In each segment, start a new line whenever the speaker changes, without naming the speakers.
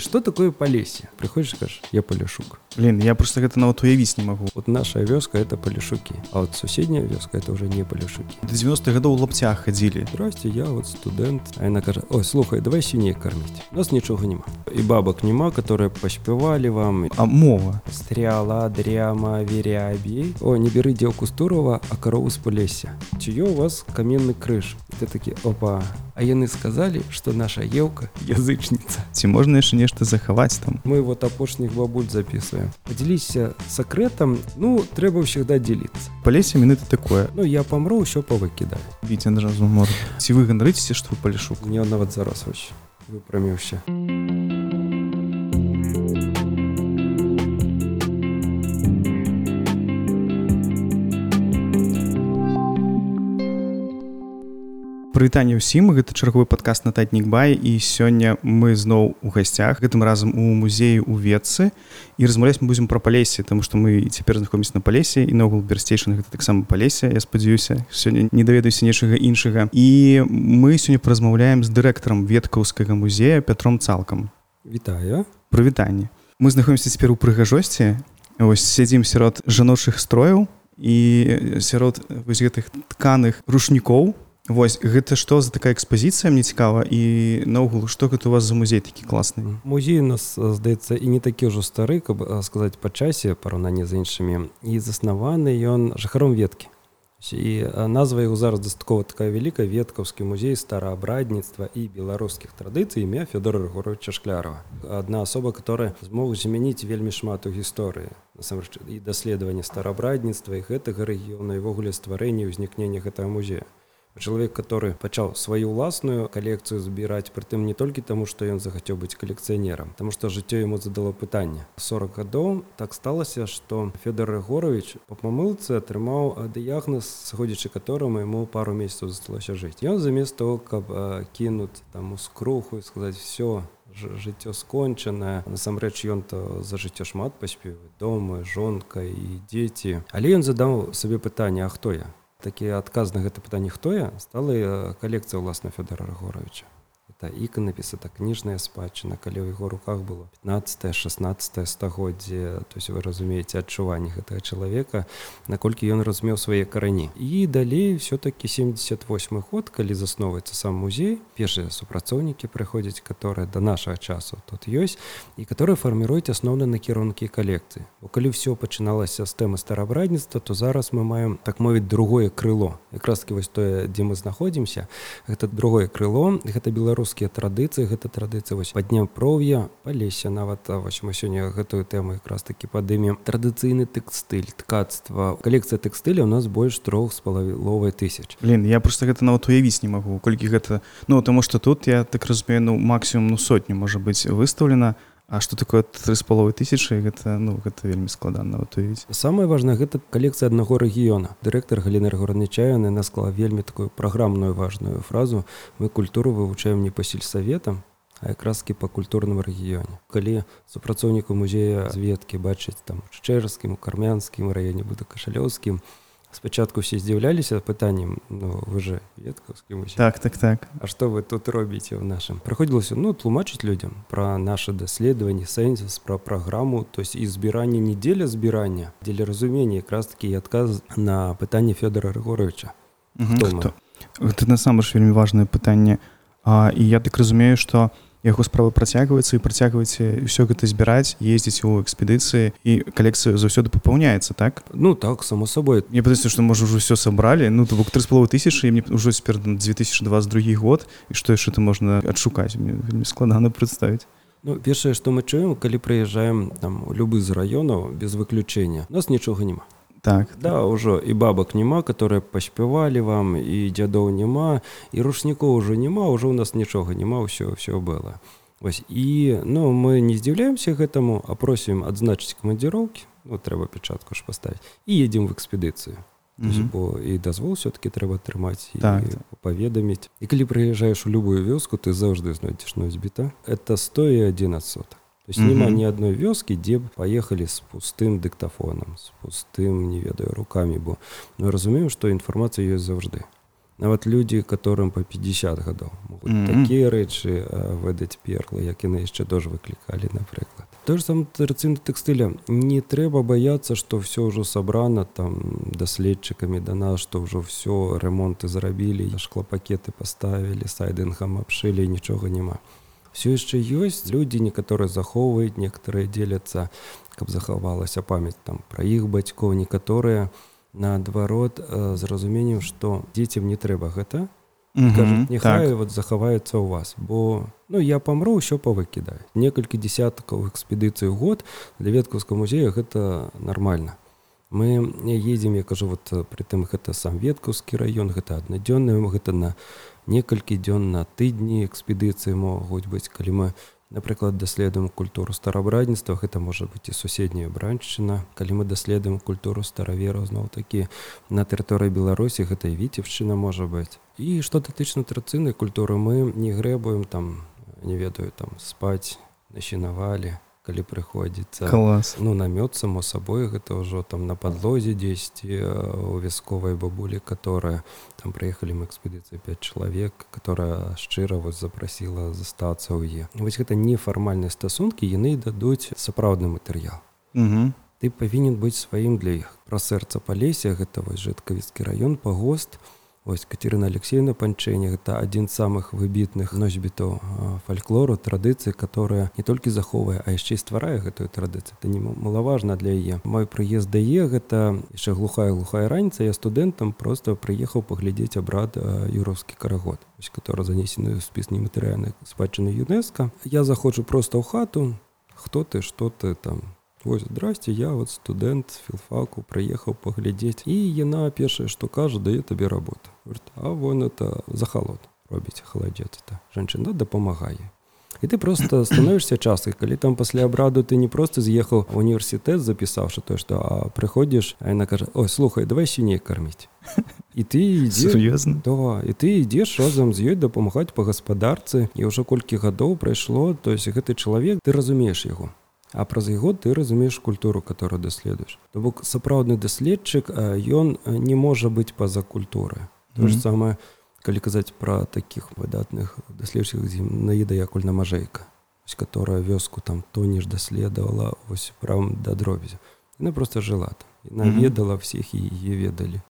что такое палесе приходишь скажешь я палюшук
Блин я просто гэта нават уявіць не магу
вот наша вёска это палюшукі а вот суседняя вёска это уже не палюшукі
до 90-х гадоў у лапцях хадзілі
здрасте я вот студэнт а яна кажа ой слухай давай свіней карміць у нас нічога няма і бабак няма которые паспявалі вам.
А мова?
Стряла дряма верябей о не бяры дзелку з турова а карову з палеся чё у вас каменны крыж ты такі опа а яны сказалі что наша елка язычніца
ці можна яшчэ нешта захаваць там.
Мы вот апошніх бабуль записываем. Подзяліся сакрэтам ну трэба всегда делиться.
Палесе мінуты такое.
Ну я памру ўсё павыкідаю
біце адразу мор ці вы ганарыцеся што вы палішук
мне нават зараз вось выпраміўся а
прывітанне ўсім гэта чарговы падкаст на татнік бай. І сёння мы зноў у гасцях гэтым разам у музеі у ветцы і размаўляць мы будзем пра палесе тому што мы цяпер знаходзімся на палесе і новыл берсцейшн гэта таксама палесе Я спадзяюся сёння не даведаюся нечага іншага. І мы сёння паразмаўляем з дырэктарам веткаўскага музея пятром цалкам.
Вітаю.
Прывітанне. Мы знаходзімся цяпер у прыгажосці. Ось сядзім сярод жаночых строяў і сярод вось гэтых тканых рушнікоў Вось гэта што за такая экспазіцыя мне цікава і наогул што гэта у вас за музей такі класны?
Музей у нас здаецца і не такі ўжо стары каб сказаць па часе параўнанне з іншымі. І заснаваны ён жыхаром веткі. І назва яго зараз дастаткова такая вялікая веткаўскі музей стараабрадніцтва і беларускіх традыцый імя федора рыгоровича шклярова. Адна асоба которая змог змяніць вельмі шмат у гісторыі насамрэч і даследаванне стараабрадніцтва і гэтага рэгіёна івогуле стварэння ўзнікнення гэтага музея чалавек который пачаў сваю ўласную калекцыю збіраць прытым не толькі таму што ён захацеў быць калекцыянерам тому что жыццё яму задало пытанне 40 гадоў так сталася что федор егорович по памылцы атрымаў дыягназ сходзячы которому ему пару месяцаў засталося жыць ён замест того каб кінуць там у скруху і сказаць все жыццё скончанае насамрэч ён то за жыццё шмат паспеў дома жонка і дзеці але ён задаў сабе пытанне а хто я такі адказ на гэта пытанне хто я стала калекцыя ўласна федора рагоровича это іканапісы так кніжная спадчына калі ў яго руках было 15 16 стагоддзе то есть вы разумееце адчуванне гэтага чалавека наколькі ён разумеў свае карані. І далей все-таки 78 год калі засновваецца сам музей першыя супрацоўнікі прыходзяць которые до нашага часу тут ёсць і которые фарміруюць асноўны накірункі калекцыі. Бо калі все пачыналася з тэмы старабрадніцтва то зараз мы маем так мовіць другое крыло. Якраз-кі вось тое дзе мы знаходзімся гэта другое крыло гэта беларус беларускія традыцыі. Гэта традыцыя вось паднем проўя палесе нават вось мы сёння гэтую тэму якраз такі падымем. Традыцыйны тэкстыль ткацтва. Калекцыя тэкстыля у нас больш трох з палавіловай тысяч.
Блин я просто гэта нават уявіць не магу колькі гэта ну таму что тут я так разумею ну максимум ну сотню можа быць выстаўлена а А что такое тры з паловай тысячы гэта ну гэта вельмі складана уявіць
самое важное гэта калекцыя аднаго рэгіёна дырэктар галінар гораднічаяны насклала вельмі такую праграмную важную фразу мы культуру вывучаем не па сельсаветам а якразкі па культурным рэгіёне калі супрацоўніку музея зведкі бачыць там чэрскім кармянскім раёне буду кашалёўскім то спачатку все здзіўляліся пытаннем ну, вы же веткаўскі
так так так.
А что вы тут робіце ў нашым праходзілася ну тлумачыць людям про наше даследаванне сэнсіс про праграму то есть і збіранне не дзеля збірання дзеля разумення якраз такі адказ на пытанне федора рыгоровича
гэта насамрэч вельмі важное пытанне А і я так разумею что у яго справа працягваецца і працягваеце ўсё гэта збіраць ездзіць у экспедыцыі і калекцыя заўсёды папаўняецца так?
Ну так само сабой.
Мне падаецца што можа ўжо ўсё сабралі. Ну то бок тры з половой тысячи мне ўжо цяпер 2022 год. І што яшчэ ты можна адшукаць мне вельмі складана прадставіць.
Ну першае што мы чуем калі прыязджаем там у любы з раёнаў без выключэння нас нічога няма
так.
Да ўжо і бабак няма которые паспявалі вам і дзядоў няма і рушнікоў ужо няма ўжо у нас нічога няма ўсё все было. Вось і ну мы не здзіўляемся гэтаму а просім адзначыць камандзіроўкі ну трэба печатку ж паставіць і едзем в экспедыцыю mm -hmm. бо і дазвол все-таки трэба атрымаць
так.
паведаміць і калі прыязджаеш у любую вёску ты заўжды знойдзеш носьбіта это 111 соток То есть няма ні адной вёскі, дзе б паехалі з пустым дыктафонам, з пустым, не ведаю руками, бо мы разумеем, што інфармацыя ёсць заўжды. нават людзі которым по 50 гадоў могуць mm -hmm. такія рэчы выдаць перлы як яны яшчэ тоже выклікалі напрыклад то же сам традыцыйны тэкстыля не трэба баяцца что все ўжо сабрана там даследчыкамі да нас что ўжо все ремонты зрабілі шклопакеты поставілі сайдынгам абшылі нічога няма все яшчэ ёсць людзі некаторыя захоўваюць некаторыя дзеляцца каб захавалася памяць там пра іх бацькоў некаторыя наадварот з э, разуменнем што дзецям не трэба гэта. Нехай так. вот захаваецца ў вас бо ну я памру ўсё павыкідаю некалькі десяткаў экспедыцый год для веткаўска музея гэта нармальна мы не едзем я кажу вот притым гэта сам веткаўскі раён гэта аднадзённы гэта на некалькі дзён на тыдні экспедыцыі могуць быць. Калі мы напрыклад даследуем культуру старабрадніцтва гэта можа быць і суседняя бранчына калі мы даследуем культуру старавера зноў такі на тэрыторыі беларусі гэта і віцебшчына можа быць. І што датычна трацыйнай культуры мы не грэбуем там не ведаю там спаць насінавалі калі прыходзіцца
клас.
ну намёт само сабой гэта ўжо там на падлозе дзесьці у вясковай бабулі которая там прыехалі мы экспедыцыі 5 чалавек которая шчыра вось запрасіла застацца ў е вось гэта нефармальныя стасункі яны дадуць сапраўдны матэрыял. Ты павінен быць сваім для іх. Пра сэрца па лесе гэта вось жыткавіцкі раён пагост у Ось Катерина Алексеевна Панчэнне гэта адзін з самых выбітных носьбітаў фальклору традыцыі, которая не толькі захоўвае, а яшчэ і стварае гэтую традыцыю. Это не малаважна для яе. Мой прыезд дае гэта яшчэ глухая глухая раніца я студэнтам просто прыехаў паглядзець абрад юровскі карагод, который занесены ў спіс нематэрыяльных спадчыны ЮНЕСКО. Я заходжу просто ў хату, хто ты, што ты там Вось здрасце я вот студэнт філфаку прыехаў паглядзець і яна першае што кажа дае табе работу А вон это за халод робіць халадзец это. Жанчына дапамагае і ты просто становішся часткай калі там пасля абраду ты не просто з'ехаў універсітэт запісаўшы то што а прыходзіш а яна кажа ой слухай давай сіней карміць і ты
сур'ёзна
то і ты ідзеш разам з ёй дапамагаць па гаспадарцы і ўжо колькі гадоў прайшло то есть гэты чалавек ты разумееш яго А праз яго ты разумееш культуру, которую даследуеш. То бок сапраўдны даследчык ён не можа быць па-за культуры. То ж самае калі казаць пра такіх выдатных даследчых наіда якульна мажэйка, которая вёску там тоніш даследавала вось прям да дробязя. Яна просто жыла там. Яна ведала всех і яе ведалі.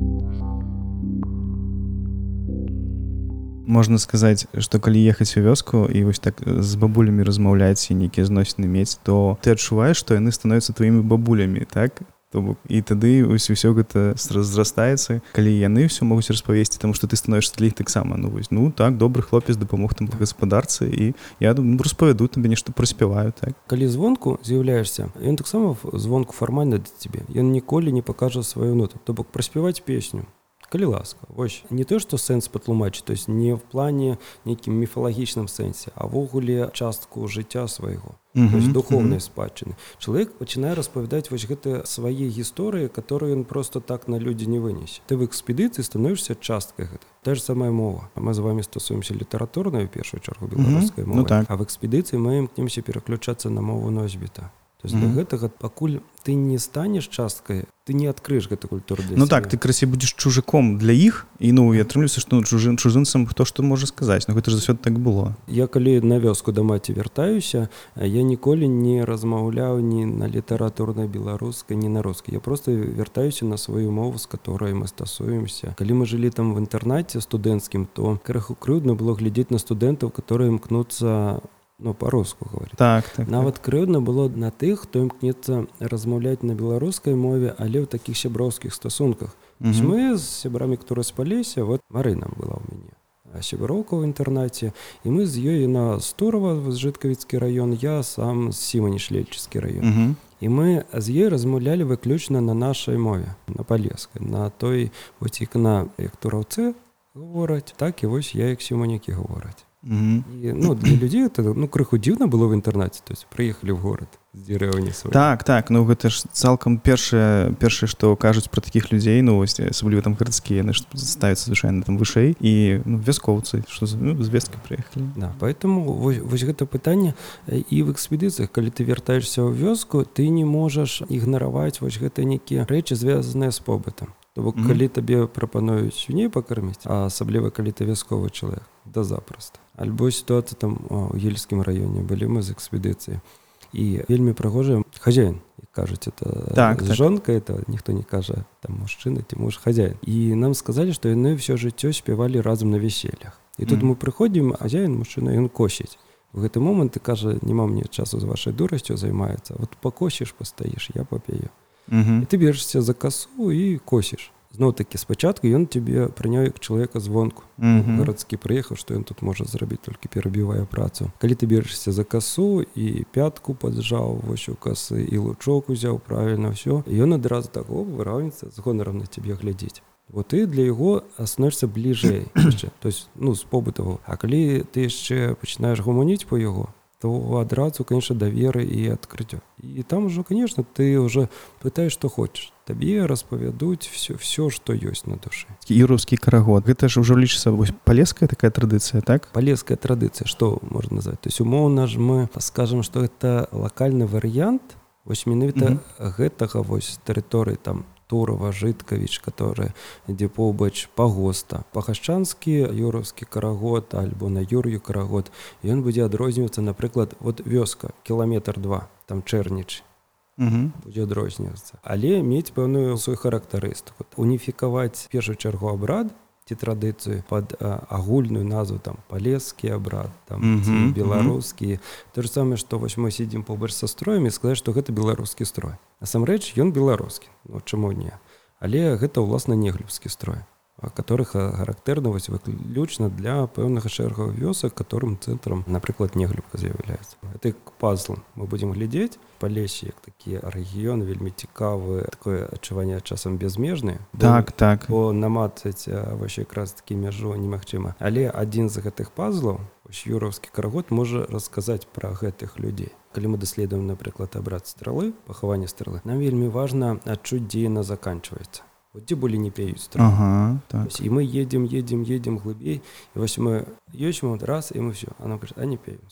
Можна сказаць что калі ехаць у вёску і вось так з бабулямі размаўляць і нейкія зносіны мець то ты адчуваеш што яны становятся тваімі бабулямі так? То бок і тады ось усё гэта разрастаецца калі яны ўсё могуць распавесці таму што ты становішся для іх таксама ну вось ну так добры хлопец дапамог там гаспадарцы і я думаю ну, распавяду табе нешта праспяваю так.
Калі звонку з'яўляешься ён таксама звонку фармальна для цябе. Ён ніколі не пакажа сваю ноту. То бок праспяваць песню калі ласка вось не то что сэнс патлумачыць то есть не в плане нейкім міфалагічным сэнсе авогуле частку жыцця свайго духовнай спадчыны чалавек пачынае распавядаць вось гэты свае гісторыі которые ён просто так на людзі не вынесе ты в экспедыцыі становішся часткай гэта та ж самая мова. А мы з вами стасуемся літаратурную першую чаргу беларускай ну, так. а в экспедыцыі мы імкнемся пераключацца на мову носьбіта то есть mm -hmm. гэтага пакуль ты не станеш часткай ты не адкрыеш гэту культуру
Ну так ты красе будзеш чужаком для іх і ну я атрымлюся што чужым чужынцам хто што можа сказаць. Ну гэта ж засё так было.
Я калі на вёску да маці вяртаюся я ніколі не размаўляў ні на літаратурнай беларускай не на русскай я просто вяртаюся на сваю мову з которой мы стасуемся. Калі мы жылі там в інтэрнаце студэнцкім то крыху крыўдна было глядзець на студэнтаў которые імкнуцца ну по-руску говорить.
Так, так
нават так. крыўдна было на тых хто імкнецца размаўляць на беларускай мове але ў такіх сяброўскіх стасунках мы з сябрамі которые спаліся вот марына была ў мяне сяброўка ў інтэрнаце і мы з ёй на стурова з жыткавіцкі раён я сам сімані шлельчыскі раён uh -huh. і мы з ёй размаўлялі выключна на нашай мове на палескай на той вот ік на як тураўцы гавораць так і вось я як сіманікі гавораць Mm -hmm. І, ну, для людзей это ну, крыху дзіўна было в інтэрнаце то есть прыехалі в горад дзерэўні
так так ну гэта ж цалкам першае першае што кажуць пра такіх людзей ну вось асабліва там гарадскія яны ставяцца звычайна там вышэй і ну, вяскоўцы што ну, звесткі прыехалі.
Да, поэтому вось, вось гэта пытанне і в экспедыцыях калі ты вяртаешься ў вёску ты не можаш ігнараваць вось гэта нейкія рэчы звязаныя з побытам То бок калі табе прапануюць свіней пакарміць а асабліва калі ты вясковы чалавек да запросто. Альбо сітуацыя там у ельскім раёне былі мы з экспедыцыі і вельмі прыгожая хозяин кажуць это
так,
жонка так. это ніхто не кажа там мужчына ці муж хозяин і нам сказалі што яны ўсё жыццё спявалі разам на вяселлях і тут mm. мы прыходзім хозяин мужчына ён косіць в гэты момант ты кажа няма мне часу з вашай дурасцю займаецца вот пакосіш пастаіш я папею mm -hmm. ты бежешься за касу і косіш зноў такі спачатку ён тебе прыняў як чалавека звонку. Mm -hmm. гарадскі прыехаў што ён тут можа зрабіць толькі перабівае працу. Калі ты бежешься за касу і пятку поджаў вось у касы і лучок узяў правильно все ён адразу таго выраўніцца з гонарам на тебе глядзець вот ты для яго асношься бліжэй то есть ну з побытаву А калі ты яшчэ пачынаеш гуманіць по яго то адразу конечно даверы і адкрыццё і там ужо конечно ты уже пытаешь что хочешь. Табе распавядуць все все что ёсць на душы
юрускі карагод. Гэта ж ужо лічыцца вось палеская такая традыцыя так?
Палеская традыцыя что можно назвать? То есть умоўна ж мы скажем что это лакальны варыянт вось менавіта mm -hmm. гэтага вось тэрыторыі там Турова жыткавіч который дзе побач пагоста пахашчанскі юраўскі карагод альбо на юр'ю карагод ён будзе адрознівацца напрыклад вот вёска кіламетр два там чэрніч будзе адрознівацца але мець пэўную свой характарыстыку. Уніфікаваць першую чаргу абрад ці традыцыю под агульную назву там палескі абрад там mm -hmm, беларускі. Mm -hmm. то же самае што вось мы сидзім побач са строем і сказаць што гэта беларускі строй насамрэч ён беларускі ну, чаму не? Але гэта ўласна неглюбскі строй которых характэрна вось выключна для пэўнага шэрагаў вёсак которым цэнтрам напрыклад неглюбка з'яўляецца. Это пазл. Мы будемм глядзець па лесе як такі рэгіён вельмі цікавы такое адчуванне часам безмежны
так так.
бо намацаць вось якраз такі мяжу немагчыма. Але адзін з гэтых пазлаў юраўскі карагод можа расказаць пра гэтых людзей калі мы даследуем напрыклад абрад стралы пахаванне стрэлы нам вельмі важна адчуць дзе яна заканчваецца. Вот дзе былі не пеюць
ага, так.
і мы едем едем едем глыбей і вось мы ёсць момант раз і мы все она а не пеем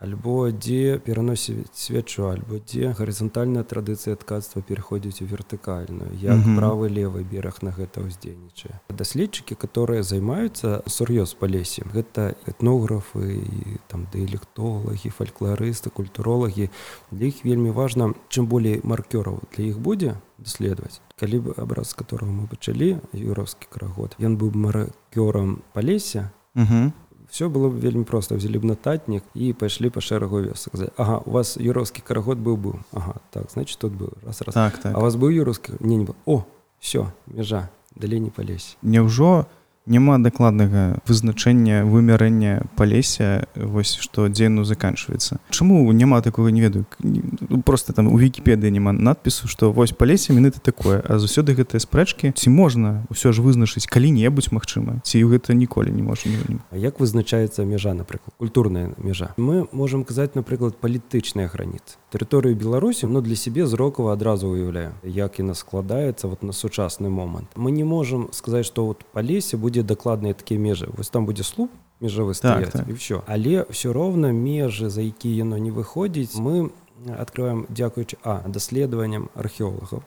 альбо дзе пераносіць свечу альбо дзе гарызантальная традыцыя ткацтва пераходзіць у вертыкальную як mm -hmm. правы левы бераг на гэта ўздзейнічае. Даследчыкі которые займаюцца сур'ёз па лесе гэта этнографы і там дыэлектолагі фальклорысты культуролагі для іх вельмі важна чым болей маркёраў для іх будзе даследаваць. Калі бы абраз которого мы пачалі юраўскі карагод ён быў маркёрам па лесе
mm -hmm
все было б вельмі просто взялі б нататнік і пайшлі па шэрагу весак Ага у вас юраўскі карагод быў быў. Ага так значит тут быў. Раз раз.
Так, так.
А вас быў юраўскі? Не не О все мяжа. Далей не палезь.
Няўжо няма дакладнага вызначэння вымярэння па лесе вось што дзену заканчваецца. Чаму няма такого не ведаю ну, просто там у вікіпедыі няма надпісу што вось па лесе міныта такое а заўсёды гэтыя спрэчкі ці можна ўсё ж вызначыць калі-небудзь магчыма ці гэта ніколі не можа
як вызначаецца мяжа напрыклад культурная мяжа? Мы можемм казаць напрыклад палітычныя граніцы. Тэрыторыю беларусі но для сябе зрокава адразу уяўляю як яна складаецца вот на сучасны момант. Мы не можемм сказаць што вот па лесе будзе будзе дакладныя такія межы вось там будзе слуп межавы так, так. і все але все роўна межы за які яно не выходзіць мы открываем дзякуючы а даследаванням археолагаў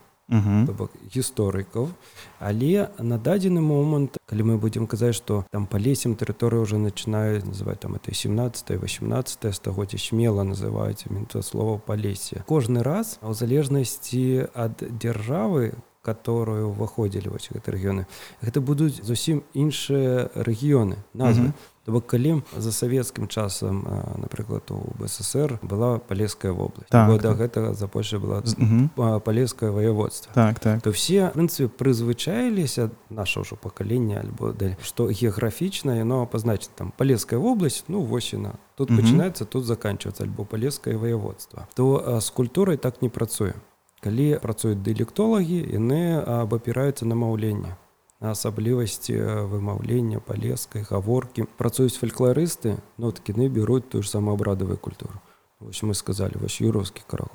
бок гісторыкаў але на дадзены момант калі мы будзем казаць што там па лесем тэрыторыю уже начинаюць называть там это 17 18 стагоддзя смела называюць мінта слова па лесе. Кожны раз у залежнасці ад дзяржавы которую ўваходзілі вось гэты рэгіёны гэта будуць зусім іншыя рэгіёны назвы mm -hmm. То бок калі за савецкім часам напрыклад у бСр была палеская вобласць так, да так. гэтага за Польша была -hmm. палескае ваяводства
так так
то все прынцыпе прызвычаіліся наше ўжо пакаленне альбо што геаграфічна яно пазначыць там палеская вобласць ну восьіна тут mm -hmm. пачынаецца тут заканчваецца альбо палескае ваяводства то з культурай так не працуе калі працуюць дыэлектолагі яны абапіраюцца на маўленне. Асаблівасці вымаўлення палескай гаворкі. Працуюць фальклорысты но такі не бяруць тую ж самаабрадавую культуру Вось мы сказали ваш юровскі караг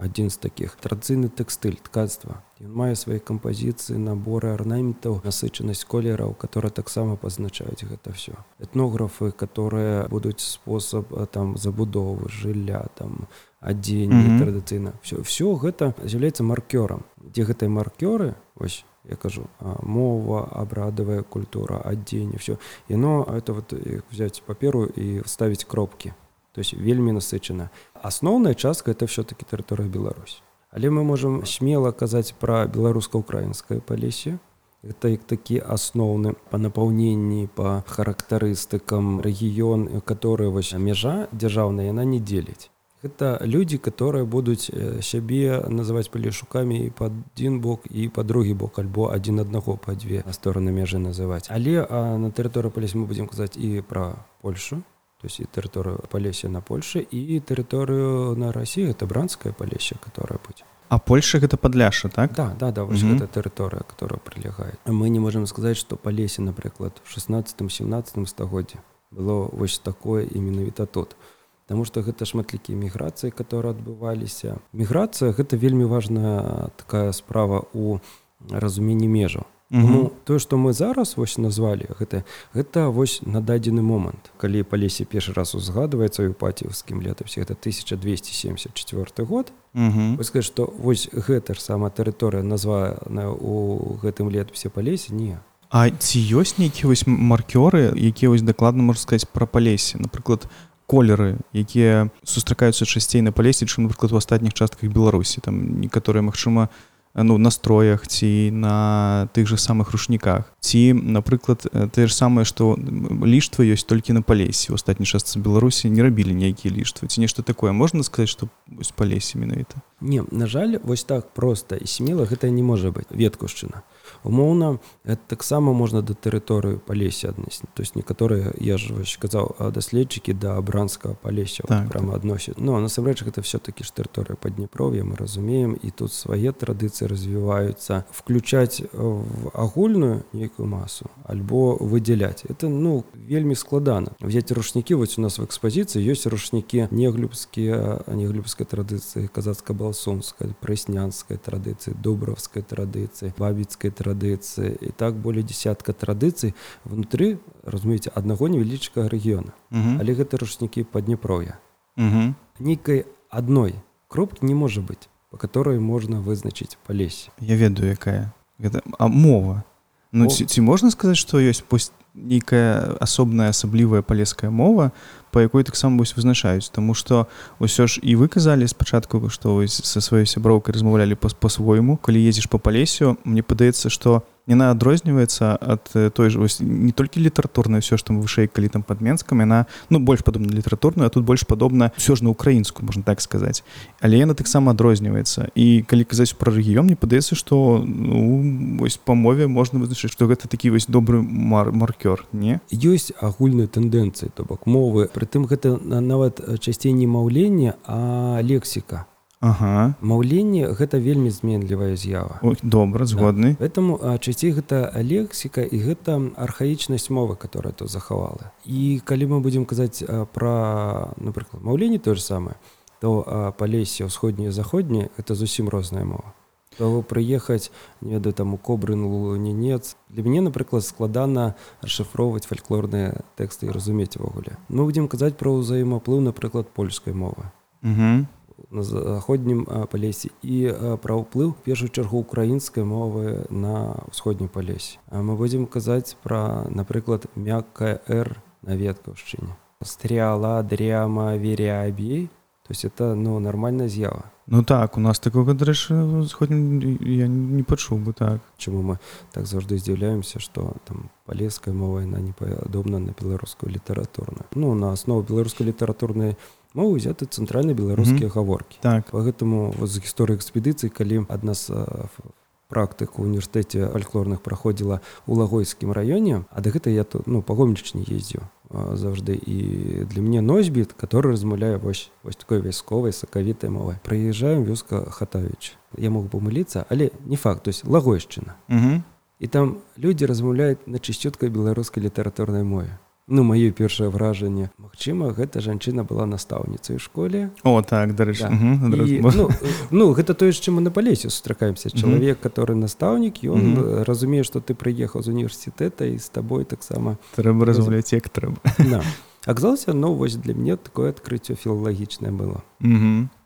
адзін з таких. Традыцыйны тэкстыль ткацтва ён мае свае кампазіцыі наборы арнаментаў насычанасць колераў которые таксама пазначаюць гэта все этнографы которые будуць спосаб там забудовы жылля там адзенне mm -hmm. традыцыйна все все гэта з'яўляецца маркёрам дзе гэтыя маркёры ось я кажу мова абрадавая культура адзенне все яно это вот взять паперу і ставіць кропки то есть вельмі насычана. Асноўная частка это все-таки тэрыторыя Беларусь. Але мы можем смело казаць про беларуска-украінскае палесе. Это як такі асноўны па напаўненні по характарыстыкам рэгіён который вось мяжа дзяржаўная яна не дзеліць. Это люди которые будуць сябе называть палешукамі і под один бок і по другі бок альбо один аднаго по две стороны межы называть але а на тэрыторыю палес мы будем казаць і про польшу то есть і тэрыторыю палесе на польше і тэрыторыю на россии это бранское палесе которое будзе
а польша гэта подляша так
да да да вось mm -hmm. гэта тэрыторыя которая прилегает мы не можем сказать что палесе напрыклад 16 17 стагоддзе было вось такое і менавіта тут то Таму што гэта шматлікія міграцыі, которые адбываліся. Міграцыя гэта вельмі важная такая справа у разуменні межаў. Ну тое, што мы зараз вось назвалі гэта, гэта вось на дадзены момант. Калі па лесе першы раз узгадваецца ў паціўскім летапсе это 1274 год. сказаць, што вось гэта ж сама тэрыторыя названая у гэтым летапсе па лесе не.
А ці ёсць нейкія вось маркёры, якія вось дакладна можна сказаць пра палесе, напрыклад, колеры якія сустракаюцца часцей на палесе чым напрыклад у астатніх частках беларусі там некаторыя магчыма ну настроях ці на тых же самых рушніках. Ці напрыклад тое ж самае што ліштва ёсць толькі на палесе. У астатняй частцы беларусі не рабілі нейкія ліштвы ці нешта такое. Можна сказаць што вось палесе менавіта?
Не на жаль вось так проста і смела гэта не можа быць веткушчына умоўна таксама можна да тэрыторыю палесе адносіць. То есть некаторыя я ж казаў даследчыкі да бранскага палесся так, прямо так. адносяць. Но ну, насамрэч гэта все-таки ж тэрыторыя паднепров'я мы разумеем і тут свае традыцыі развіваюцца. Включаць в агульную нейкую масу альбо выдзяляць. Это ну вельмі складана. Взять рушнікі вось у нас в экспазіцыі ёсць рушнікі неглюбскія неглюбскай традыцыі казацка-балсунская прэснянскай традыцыі добравскай традыцыі бабіцкай традыцыі традыцыі і так более десятка традыцый внутры разумееце аднаго невялічкага рэгіёна. Але гэта рушнікі паднепровя. Нейкай адной кропкі не можа быць по которой можна вызначыць па лесе
я ведаю якая гэта. А мова? Ну ці, ці можна сказаць што ёсць пусть нейкая асобная асаблівая палеская мова па якой таксама вось вызначаюць. Таму што ўсё ж і вы казалі спачатку што са сваёй сяброўкай размаўлялі па-свойму. Калі ездзіш па палесю мне падаецца што яна адрозніваецца ад той же вось не толькі літаратурна ўсё што вышэй калі там под менскам яна ну больш падобна літаратурную а тут больш падобна ўсё ж на украінску можна так сказаць. Але яна таксама адрозніваецца. І калі казаць пра рэгіён мне падаецца што ну, вось па мове можна вызначыць што гэта такі вось добры мар маркёр не?
Ёсць агульныя тэндэнцыі то бок мовы прытым гэта нават часцей не маўленне а лексіка
Ага.
Маўленне гэта вельмі зменлівая з'ява.
добра згодны.
Да. Этому часцей гэта лексіка і гэта архаічнасць мовы, которая тут захавала. І калі мы будзем казаць пра напрыклад маўленне тое ж самае, то па лесе ўсходні і заходні это зусім розная мова. То прыехаць не да там у кобрын лунінец. Для мяне, напрыклад, складана расшыфроўваць фальклорныя тэксты і разумець увогуле. Мы будзем казаць пра ўзаемаплыў, напрыклад, польскай мовы.
Угу
на заходнім палесе і пра ўплыў першую чаргу украінскай мовы на ўсходні палесе мы будзем казаць пра напрыклад мяккая р на веткаўшчыне стряла дряма верябей то есть это ну нормальная з'ява
Ну так у нас такого дрэча сходнім я не пачуў бы так.
Чаму мы так заўжды здзіўляемся что там палеская мова яна не падобна на беларускую літаратурную ну на аснову беларускай літаратурнай мовы узяты цэнтральна беларускія mm -hmm. гаворкі
так
по гэтаму вот з гісторыі экспедыцыі калі адна з практык у універсітэце фальклорных праходзіла у лагойскім раёне а да гэта я тут ну пагомніч не ездзіў заўжды і для мяне носьбіт который размаўляе вось вось такой вясковай сакавітай мовай прыязджаем вёска хатавіч я мог памыліцца але не факт. То есть лагойшчына і там людзі размаўляюць на чысцюткай беларускай літаратурнай мове ну маё першае вражанне Магчыма гэта жанчына была настаўніцай у школе.
О так дарэчы да.
ну, ну гэта тое чым мы на палесе сустракаемся. Чалавек который настаўнік ён разумее што ты прыехаў з універсітэта і з табой таксама
трэба размаўляць як трэба.
Аказалася ну вось для мяне такое адкрыццё філалагічнае было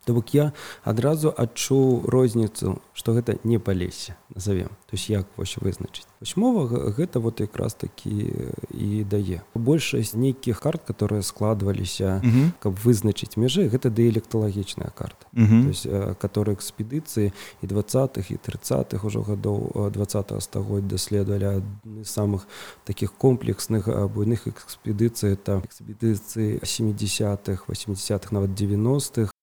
То бок я адразу адчуў розніцу што гэта не палесе назовем то есть як вось вызначыць? Мова гэта вот якраз такі і дае. Большасць нейкіх карт которые складваліся uh -huh. каб вызначыць мяжы гэта дыэлекталагічная карта. Uh -huh. есть которые экспедыцыі і двадцатых і тридцатых ужо гадоў два стагоддзя даследавалі адны з самых таких комплексных буйных экспедыцый. Это экспедыцыі 70-х 80-х нават 90-х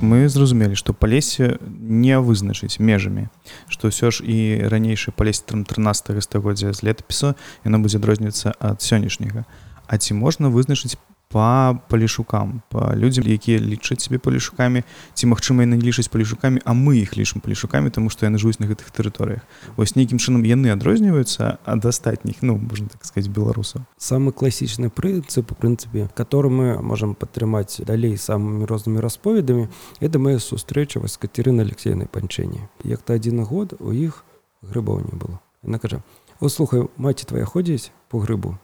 мы зразумелі што палесе не вызначыць межамі што ўсё ж і ранейшы палестрам 13 стагоддзя з летапісу яно будзе адрознівацца ад сённяшняга. А ці можна вызначыць по палішукам по людзям якія лічаць себе палішукамі ці магчыма яны лічаць палішукамі а мы іх лічым палішукамі тому што яны жуюць на гэтых тэрыторыях. Вось нейкім чынам яны адрозніваюцца ад астатніх ну можна так сказать беларусаў.
Самы класічны прынцып у прынцыпе который мы можемм падтрымаць далей самымі рознымі расповедамі это моя сустрэча вас катерына алексеевнай панчэнні як-то адзін год у іх грыбоў не было. Яна кажа о слухай маці твоя ходзіць по грыбу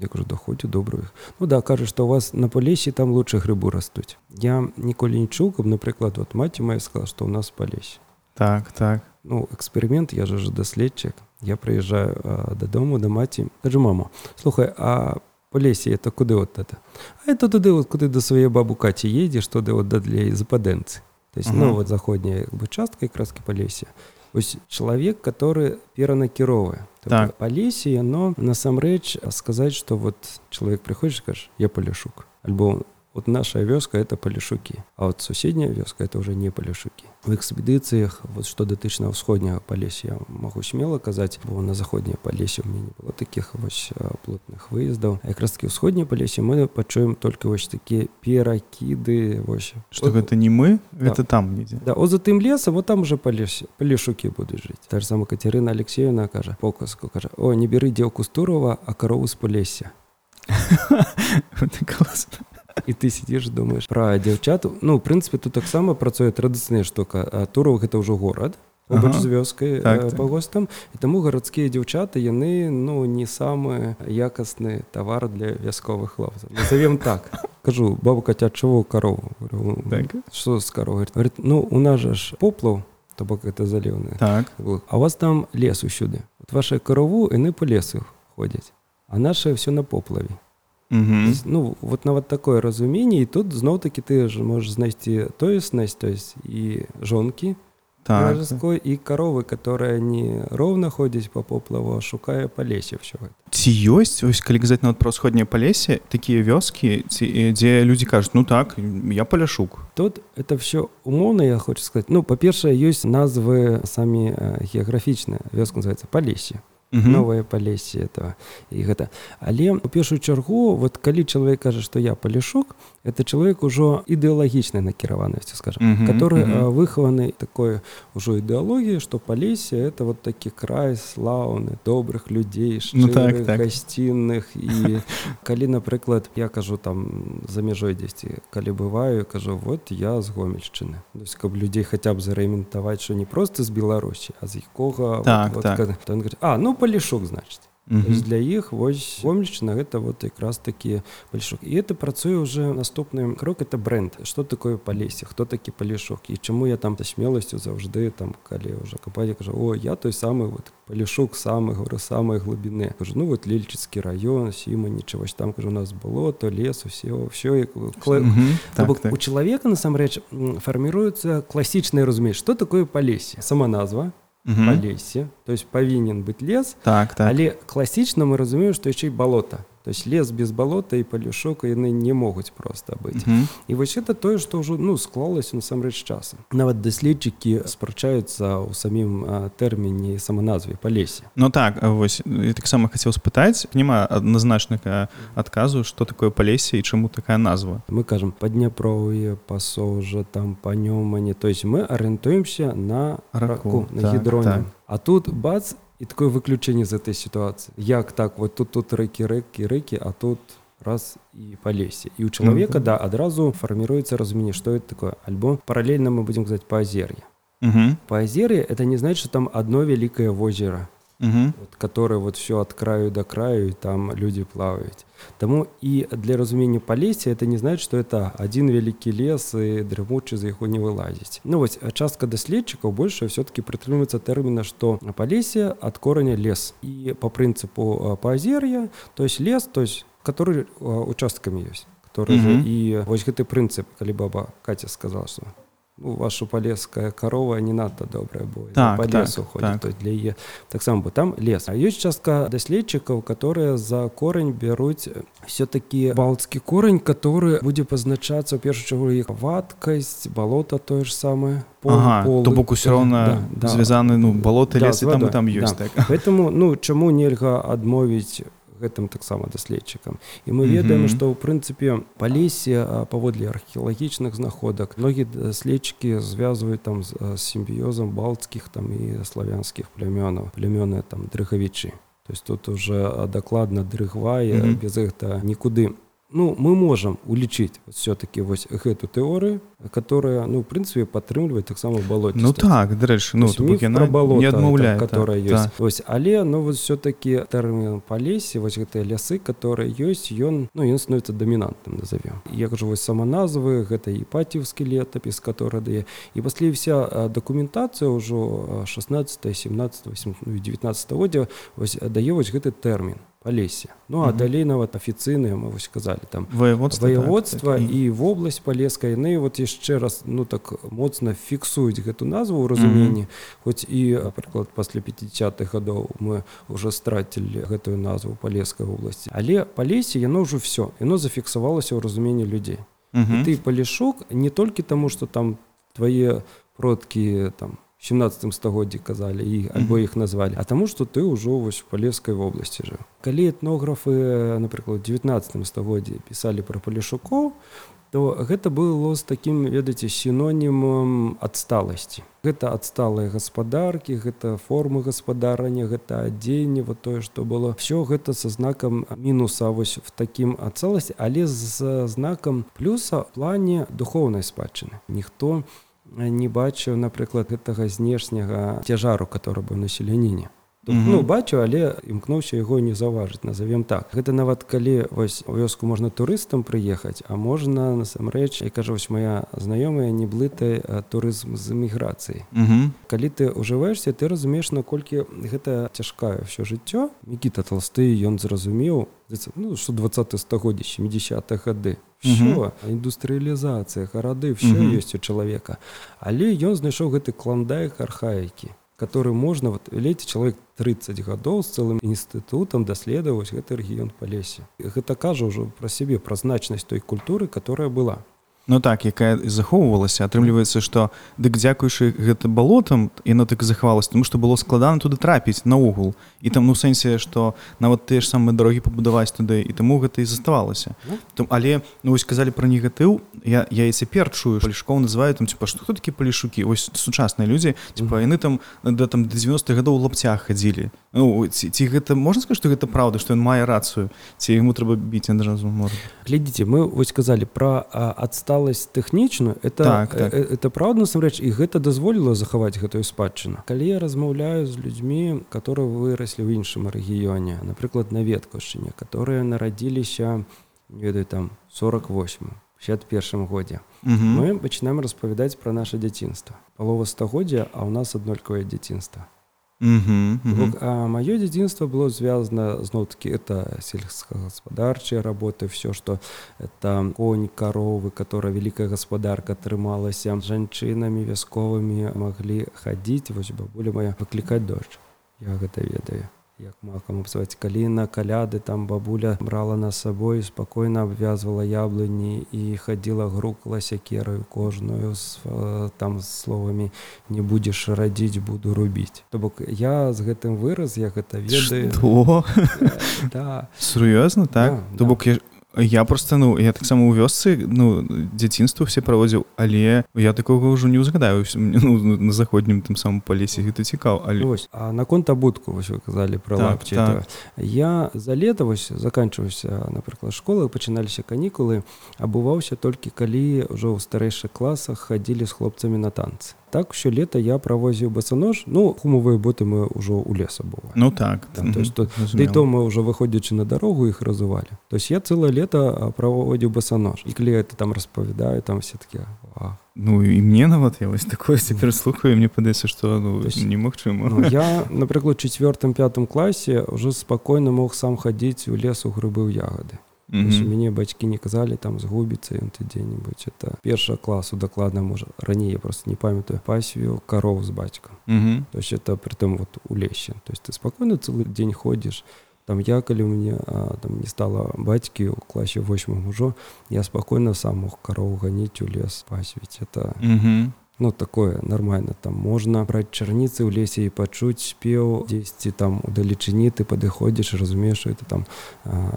Я кажу доходзі добрых Ну да кажа што у вас на палесе там лучше грыбу растуць я ніколі не чуў каб напрыклад вот маці моя сказала што у нас палесе
так так.
Ну эксперымент я же же даследчык я прыязджаю дадому да маці кажу маму слухай а по лесе это куды вот это а это туды вот куды да свае бабу каці едзеш туды вот да для западэнцы то есть -huh. ну вот заходняя бы частка краски по ось чалавек который перанакіровае так. па лесе яно насамрэч сказаць что вот чалавек прыходзіш кажаш я паляшук альбо вот наша вёска это палішукі а вот суседняя вёска это уже не палішукі в экспедыцыях вот что датычна ўсходняга палесе я могу смело казаць бо на заходняе палесе у меня не было таких вось плотных выездаў якраз таки ўсходняй палесе мы пачуем только вось такія перакіды вось.
Что гэта не мы? Да. это там недзе
да о затым леса вот там уже палесе палішукі будуць жыць та ж сама катерына алексеевна кажа показку кажа о не бяры дзелку з турова а карову з палесе классно і ты сидзіш думаешь про дзяўчату ну в прынцыпе тут таксама працуе традыцыйная штука тураў гэта ўжо горад ага. з вёскай так, па гостам і таму гарадскія дзяўчаты яны ну не самы якасны тавар для вясковых лавцаў назовем так. Кажу бабу каця чаго карову что з каровы ну у нас жа ж поплаў то бок это заліўны
так.
А у вас там лес усюды вот ваша карову яны по лесу ходзяць а наше все на поплаве есть, ну вот нават такое разуменне і тут зноў-таки ты ж можешь знайсці тоеснасць то есть і жонкі такской і каровы которая не роўна ходзіць по поплаву шукае па лесе все
ці ёсць? Ось калі казаць нават пра ўсходняе палесе такія вёскі ці дзе людзі кажуць ну так я паляшук
тут это все умоўна я хочу сказать. Ну па-першае ёсць назвы самі геаграфічныя. Вёска называется палесе новое палесе этого і гэта але у першую чаргу вот калі чалавек кажа что я палішок это чалавек ужо ідэалагічнай накіраванасцю скажем -huh, который -huh. выхаваны такой ужо ідэалогіі что палесе это вот такі край слаўны добрых людзей ну, так, так. гасцінных і калі напрыклад я кажу там за мяжой дзесьці калі бываю кажу вот я з гомельшчыны каб людзей хаця б зарэментаваць что не просто з беларусі а з якога
так, вот, так.
вот, а ну Mm -hmm. для іх вось помлічна гэта вот якраз такі палішок і это працуе уже наступны крок это бренд. Что такое палесе хто такі палішок і чаму я там та смеласцю заўжды там калі уже капа кажа о я той самы вот палішок самы говорю самой глубины кажу ну вот лельчыцкі район сіма нічого там кажу у нас было то лес усе все mm -hmm. так, так. у чалавека насамрэч фарміруецца класічнае разумець что такое палесе сама назва угу. по лесе то есть павінен быть лес
так, так.
але класічна мы разумеем что яшчэ і балота то есть лес без балота і палюшок яны не могуць просто быць mm -hmm. і вось это тое что ўжо ну склалася насамрэч часа нават даследчыкі спрачаюцца ў самім тэрміне саманазве па лесе
Ну так вось таксама хацеў спытаць няма адназначнага адказу что такое па лесе і чаму такая назва.
Мы кажам падняпроўе пасожа там па нёмане. То есть мы арыентуемся на раку на так, гідроне так. а тут бац і такое выключэнне з этой сітуацыі як так вот тут тут рэкі рэкі рэкі а тут раз і па лесе і у чалавека mm -hmm. да адразу фарміруецца разуменне што это такое. Альбо паралельна мы будзем казаць па азер'е
mm -hmm.
па азер'е это не значит что там одно вялікае возера угу. вот, который вот все от краю до краю, и там люди плавают. Тому і для разумення палесся это не значит, что это один вялікі лес і дрымучы за яго не вылазіць. Ну вось частка даследчыкаў больше все-таки прытрымліваецца тэрміна, што палесе ад кораня лес і по прынцыпу паазер'я, то есть лес, то есть который участкамі ёсць который mm -hmm. і вось гэты прынцып калі баба Катя сказала что ну, ваша палеская карова не надта добрая бо
так, по лесу
так, ходит так. для яе таксама бы там лес а ёсць частка даследчыкаў которые за корань бяруць все-таки балтскі корань который будзе пазначацца ў першу чаргу іх вадкасць балота тое ж самае
ага, то бок усё роўна да, да, звязаны ну балоты да, лес там да, там ёсць да.
так. поэтому ну чаму нельга адмовіць гэтым таксама даследчыкам. І мы ведаем што ў прынцыпе па лесе паводле археалагічных знаходак многія даследчыкі звязваюць там з сімбіёзам балтскіх там і славянскіх плямёнаў плямёны там дрыгавічы. То есть тут уже дакладна дрыгвае mm -hmm. без гэта нікуды ну мы можам улічыць все-таки вось гэту тэорыю которая ну прынцыпе падтрымлівае таксама балот
ну так дарэчы ну
болот не адмаўляе которая ёсць так. вось але ну вот все-таки тэрмін па лесе вось гэтыя лясы которые ёсць ён ну ён становіцца дамінантным назовем як жа вось сама назвы гэта іпатіўскі летапіс который дае і пасле вся дакументацыя ўжо 16 17 19 годдзя вось дае вось гэты тэрмін палесе ну а далей нават афіцыйныя мы вось сказалі там
воеводства
воеводства так, так. і вобласць палескай яны вот яшчэ раз ну так моцна фіксуюць гэту назву ў разуменні хоць і прыклад пасля 50-х гадоў мы уже страцілі гэтую назву палескай вобласці але палесе яно ўжо все яно зафіксавалася ў разуменні людзей ты палішок не толькі таму что там твае продкі там 17 стагоддзі казалі і альбо іх назвалі. А таму што ты ўжо вось палескай вобласці жыў. Калі этнографы напрыклад 19 стагоддзі пісалі пра палішукоў то гэта было з такім ведаеце сінонімам адсталасці. Гэта адсталыя гаспадаркі гэта формы гаспадарання гэта адзенне вот тое што было. Все гэта са знакам мінуса вось в такім адцаласці але з знакам плюса плане духовнай спадчыны. Ніхто не не бачыў напрыклад гэтага знешняга цяжару который быў населяніне mm -hmm. ну бачу але імкнуўся яго не заўважыць назовем так. Гэта нават калі вось у вёску можна турыстам прыехаць а можна насамрэч і кажу вось моя знаёмая не блытай турызм з эміграцыі. Mm -hmm. калі ты ўжываешься ты разумееш наколькі гэта цяжкае все жыццё. Мікіта толсты ён зразумеў ну, что 20 стагоддзя 70 гады. Все індустрыялізацыя гарады все mm -hmm. ёсць у чалавека. Але ён знайшоў гэты кландай архаікі который можна вот леце чалавек 30 гадоў з цэлым інстытутам даследаваць гэты рэгіён па лесе. Гэта кажа ўжо пра сябе пра значнасць той культуры которая была
Ну так якая захоўвалася. Атрымліваецца што дык дзякуючы гэта балотам яно так захавалася тому што было складана туды трапіць наогул. І там ну сэнсе што нават тыя ж самыя дарогі пабудаваць туды і таму гэта і заставалася. Там але ну вось казалі пра негатыў я я і цяпер чую палішкоў называю там типа што такі палішукі? Ось сучасныя людзі типа яны там да там 90 гадоў лапцях хадзілі. Ну ці, ці гэта можна сказаць што гэта праўда што ён мае рацыю ці яму трэба біць адразу мор
глядзіце мы вось сказалі пра адсталасць тэхнічную это так, так. Э, это праўда насамрэч і гэта дазволіла захаваць гэтую спадчыну. Калі я размаўляю з людзьмі которые выраслі ў іншым рэгіёне напрыклад на веткаўшчыне которые нарадзіліся ведаю там 48 61 годзе мы пачынаем распавядаць пра наше дзяцінства. Палова стагоддзя а ў нас аднолькавае дзяцінства маё дзяцінства было звязано зноў-таки это сельскагаспадарчыя работы все что это конь каровы которая вялікая гаспадарка атрымалася жанчынамі вясковымі маглі хадзіць вось бабуля моя выклікаць дождж я гэта ведаю як макам абзваць калі на каляды там бабуля брала на сабой спакойна абвязвала яблыні і хадзіла грукла сякераю кожную з там з словамі не будзеш радзіць буду рубіць то бок я з гэтым выраз я гэта ведаю.
Да. сур'ёзна так? То бок я я просто ну я таксама у вёсцы ну дзяцінства все праводзіў але я такого ўжо не ўзгадаю ну, на заходнім тым самым па лесе гэта цікаў але
ось а наконт абутку вось вы казалі про так, так. я за лета вось заканчиваўся напрыклад школы пачыналіся канікулы абуваўся толькі калі ўжо ў старэйшых класах хадзілі з хлопцамі на танцы так що лета я правозіў басанож ну гумовыя боты мы ўжо ў леса быва
Ну так
там, то, то, да то мы ўжо выходзячы на дарогу іх разувалі то есть я цэлае лета праводзіў басанож і калі это там распавядаю там все таки
Ну і мне нават я вось такое цяпер слухаю мне падаецца што ну, немагчыма
ну, я напрыклад четвертым пятым класе ўжо спакойна мог сам хадзіць у лесу грыбы ў ягады Mm -hmm. мяне бацькі не казалі там згубіцца ён ты дзе-нибудь это першага класу дакладна можа раней я просто не памятаю пасвію кароў з бацькам
mm -hmm.
то есть это притым вот у лесе то есть ты спакойна цэлы дзень ходзіш там я калі мне а, там не стала бацькі у класе восьмым ужо я спакойна сам мог кароў ганіць у лес пасвіць это
mm -hmm
ну такое нормально. Там можна браць чарніцы ў лесе і пачуць спеў дзесьці там у далечыні ты падыходзіш разумееш это там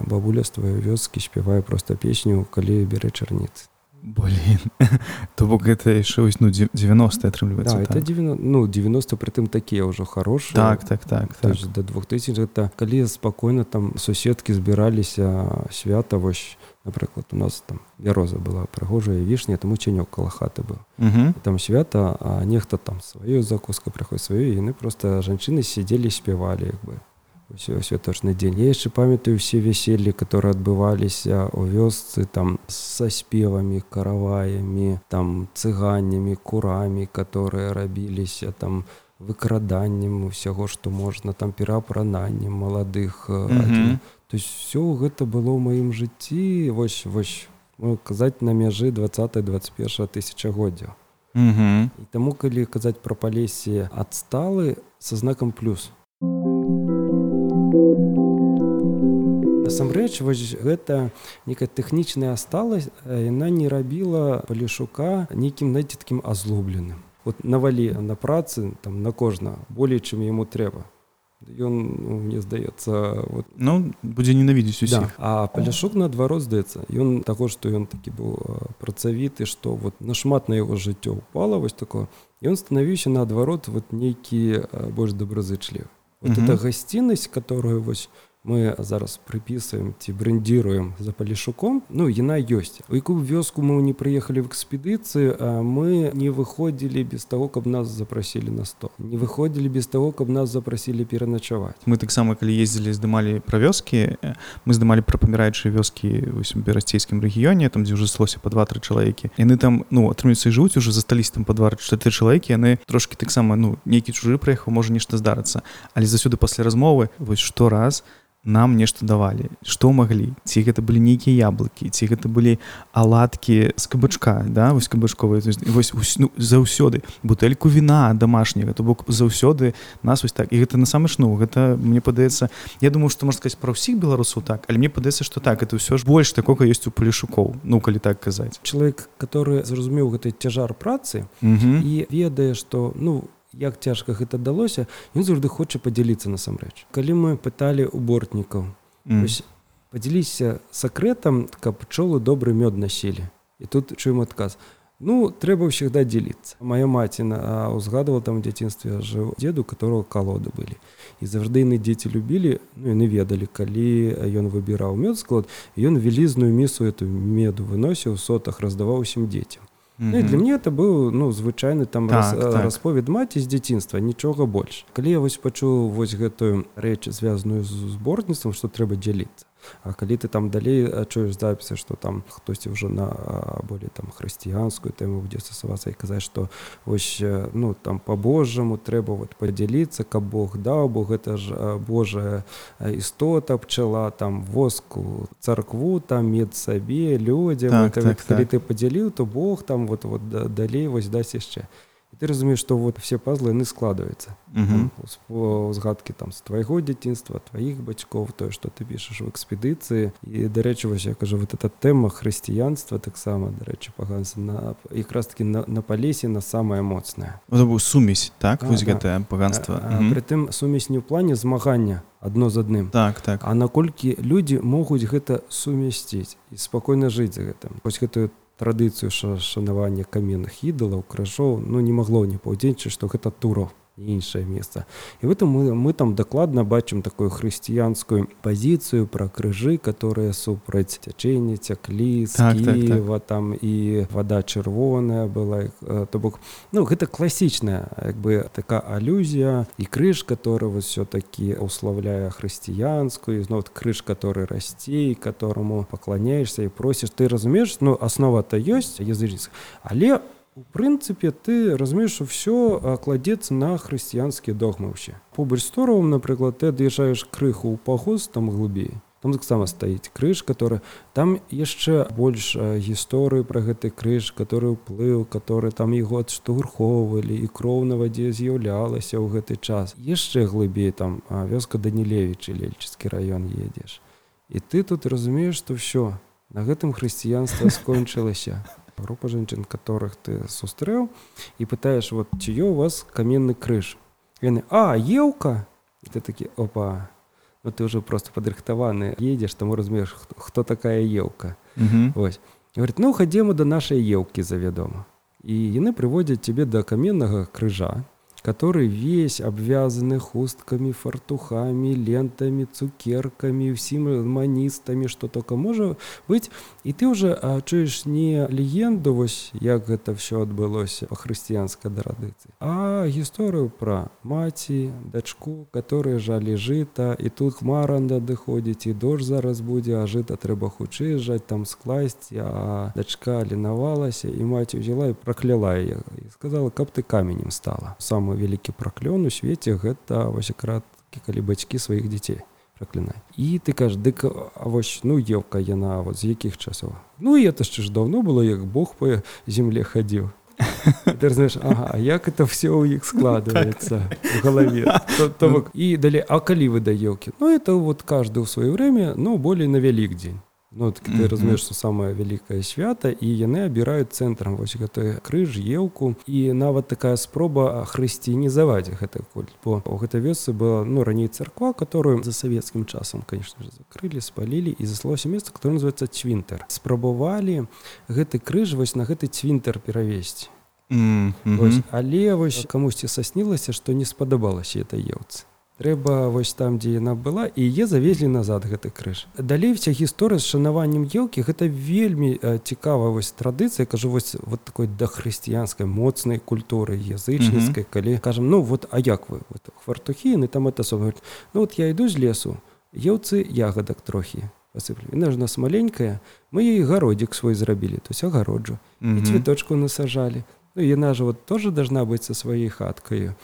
бабуля з тваёй вёскі спявае просто песню калі бярэ чарніцы
блин. То бок гэта яшчэ вось ну 90 атрымліваецца
да, так? 90 ну 90 притым такія ўжо хорошие.
Так так так, так.
до 2000 это калі спакойна там суседкі збіраліся свята вось напрыклад у нас там вяроза была прыгожая вішня таму ценёк кала хаты быў там свята а нехта там сваю закуска прыходзь сваю яны просто жанчыны сидзелі спявалі як бы святочны дзень я яшчэ памятаю все вяселлі которые адбываліся у вёсцы там са спевамі караваямі там цыганнямі курамі которые рабіліся там выкраданнем усяго што можна там пераапрананнем маладых mm -hmm. То есть все гэта было ў маім жыцці вось вось казаць на мяжы 20 21 тысячагоддзя
mm -hmm.
і таму калі казаць пра палесе адсталы са знакам плюс насамрэч вось гэта некая тэхнічная асталась яна не рабіла палішука нейкім надзеткім азлобленым вот навалі на працы там на кожна болей чым яму трэба ён ну, мне здаецца вот
ну будзе ненавідзець усе
да. а паляшук наадварот здаецца ён таго што ён такі быў працавіты што вот нашмат на яго жыццё упала вось такое ён станавіўся наадварот вот нейкі больш добразычлівы вот mm -hmm. эта гасціннасць которую вось мы зараз прыпісаем ці брэндзіруем за палішуком ну яна ёсць у якую вёску мы не прыехалі в экспедыцыі мы не выходзілі без того каб нас запрасілі на сто не выходзілі без того каб нас запрасілі пераначаваць
мы таксама калі ездзілі здымалі пра вёскі мы здымалі пра паміраючыя вёскі берасцейскім рэгіёне там дзе ўжо слося па два-тры чалавекі яны там ну атрымецца жывуць уже застались там па два-чатыры чалавекі яны трошки таксама ну нейкі чужы прыехаў можа нешта здарыцца але заўсёды пасля размовы вось што раз нам нешта давалі. Што маглі? Ці гэта былі нейкія яблыкі ці гэта былі аладкі з кабачка да вось кабачковыя вось ну, заўсёды. Бутэльку віна домашняга то бок заўсёды нас вось так. І гэта насамрэч ну гэта мне падаецца Я думаю што можна сказаць пра ўсіх беларусаў так але мне падаецца што так это ўсё ж больш такога ёсць у палішукоў ну калі так казаць.
Чалавек который зразумеў гэты цяжар працы
і
ведае што ну у як цяжка гэта далося ён заўжды хоча падзяліцца насамрэч калі мы пыталі у бортнікаў mm. падзяліся сакрэтам каб пчолы добры мёд насілі. І тут чуем адказ. Ну трэба ўсегда дзеліцца моя маці на узгадывала там дзяцінстве жыў деду которого калоды былі. І заўжды яны дзеці любілі ну яны ведалі калі ён выбіраў мёд склад ён вялізную місу эту меду выносіў сотах раздаваў усім дзецям Ну, і для мне это быў ну звычайны там так, раз, так. расповед маці з дзяцінства нічога больш калі я вось пачуў вось гэтую рэч звязаную з зборніцтвам што трэба дзяліцца А калі ты там далей чуеш запісы што там хтосьці ўжо на болей там хрысціянскую тэму будзе стасавацца і казаць што вось ну там по-божаму трэба вот падзяліцца каб Бог даў бо гэта ж Божая істота пчала там воску царкву там мед сабе людзям так, так, калі так. ты падзяліў то Бог там вот вот далей вось дасць яшчэ ты разумееш што вот все пазлы яны складваюцца узгадкі там з твайго дзяцінства тваіх бацькоў тое што ты пішаш у экспедыцыі і дарэчы вось я кажу вот эта тэма хрысціянства таксама дарэчы паганцы на якраз таки на, на палесе на самае моцнае
сумесь так? Вось гэтае паганства
прытым сумесь не ў плане змагання адно з адным
так так.
А наколькі людзі могуць гэта сумясціць і спакойна жыць за гэтым? Вось гэтую традыцыю шанавання каменных ідалаў кражоў ну не магло не паўдзельчыць што гэта туров іншае месца і в этом мы мы там дакладна бачым такую хрысціянскую пазіцыю пра крыжы которые супраць цячэння цяклі
Так, так, так.
Киева там і вода чырвоная была э, то бок ну гэта класічная як бы такая алюзія і крыж который вот все-таки уславляе хрысціянскую зноў крыж который расце которому поклоняешься і просіш ты разумееш ну основа-то ёсць язычніц але у прынцыпе ты разумееш все кладзецца на хрысціянскія догмы ўсе побач з торовым напрыклад ты ад'язджаеш крыху ў пагоз там глубей там таксама стаіць крыж который там яшчэ больш гісторыі пра гэты крыж который ўплыў который там яго адштурхоўвалі і кроў на вадзе з'яўлялася ў гэты час. Яшчэ глыбей там вёска данілевічы лельчыцкі раён едзеш. І ты тут разумееш што ўсё на гэтым хрысціянства скончылася група жанчын которых ты сустрэў і пытаеш вот ці ё у вас каменны крыж яны а еўка ты такі опа ну ты уже просто падрыхтаваны едзеш таму разумееш хто, такая еўка Вось говорит ну хадзему да нашай еўкі завядома і яны прыводзяць цябе да каменнага крыжа который весь обвязаны хустками фартухами лентами цукерками всім маністамі что только можа быть. І ты уже чуеш не легенду вось як гэта все адбылося по хрысціянской дарадыцы а гісторыю про маці дачку которые жалі жыта і тут хмара надыходзіць і дождь зараз будзе а жыта трэба хутчэй жаць там скласці а дачка ленавалася і маці взяла і прокляла я і сказала каб ты каменем стала самую самы вялікі праклён у свеце гэта вось краткі калі бацькі сваіх дзяцей праклінай і ты кажаш дык вось ну еўка яна вот з якіх часоў ну это яшчэ ж давно было як Бог по земле хадзіў ты знаешь ага, як это все у іх складывается в голове? То, то, то, і далей а калі вы да елки ну это вот каждый у свое время ну болей на вялік дзень Ну, так, ты mm -hmm. разумееш што самае вялікае свята і яны абіраюць цэнтрам вось гэты крыж еўку і нават такая спроба хрысціянізаваць гэты культ. Бо у гэтай вёсцы была ну раней царква которую за савецкім часам конечно же закрылі спалілі і заслалося месца которое называется цвінтер спрабавалі гэты крыж вось на гэты цвінтер перавесці mm -hmm. але вось камусьці саснілася што не спадабалася этой еўцы трэба вось там дзе яна была і е завезлі назад гэты крыж. Далей вся гісторыя з шанаваннем елкі гэта вельмі цікава вось традыцыя. Кажу вось вот такой да хрысціянскай моцнай культуры язычніцкай калі кажам ну вот а як вы? Вот, хвартухіны там это особо ну вот я іду з лесу еўцы ягадак трохі пасыплю на ж нас маленькая мы ей гародзік свой зрабілі то есть агароджу. І цветочку насажалі яна же вот тоже должна быть со сваёй хаткаю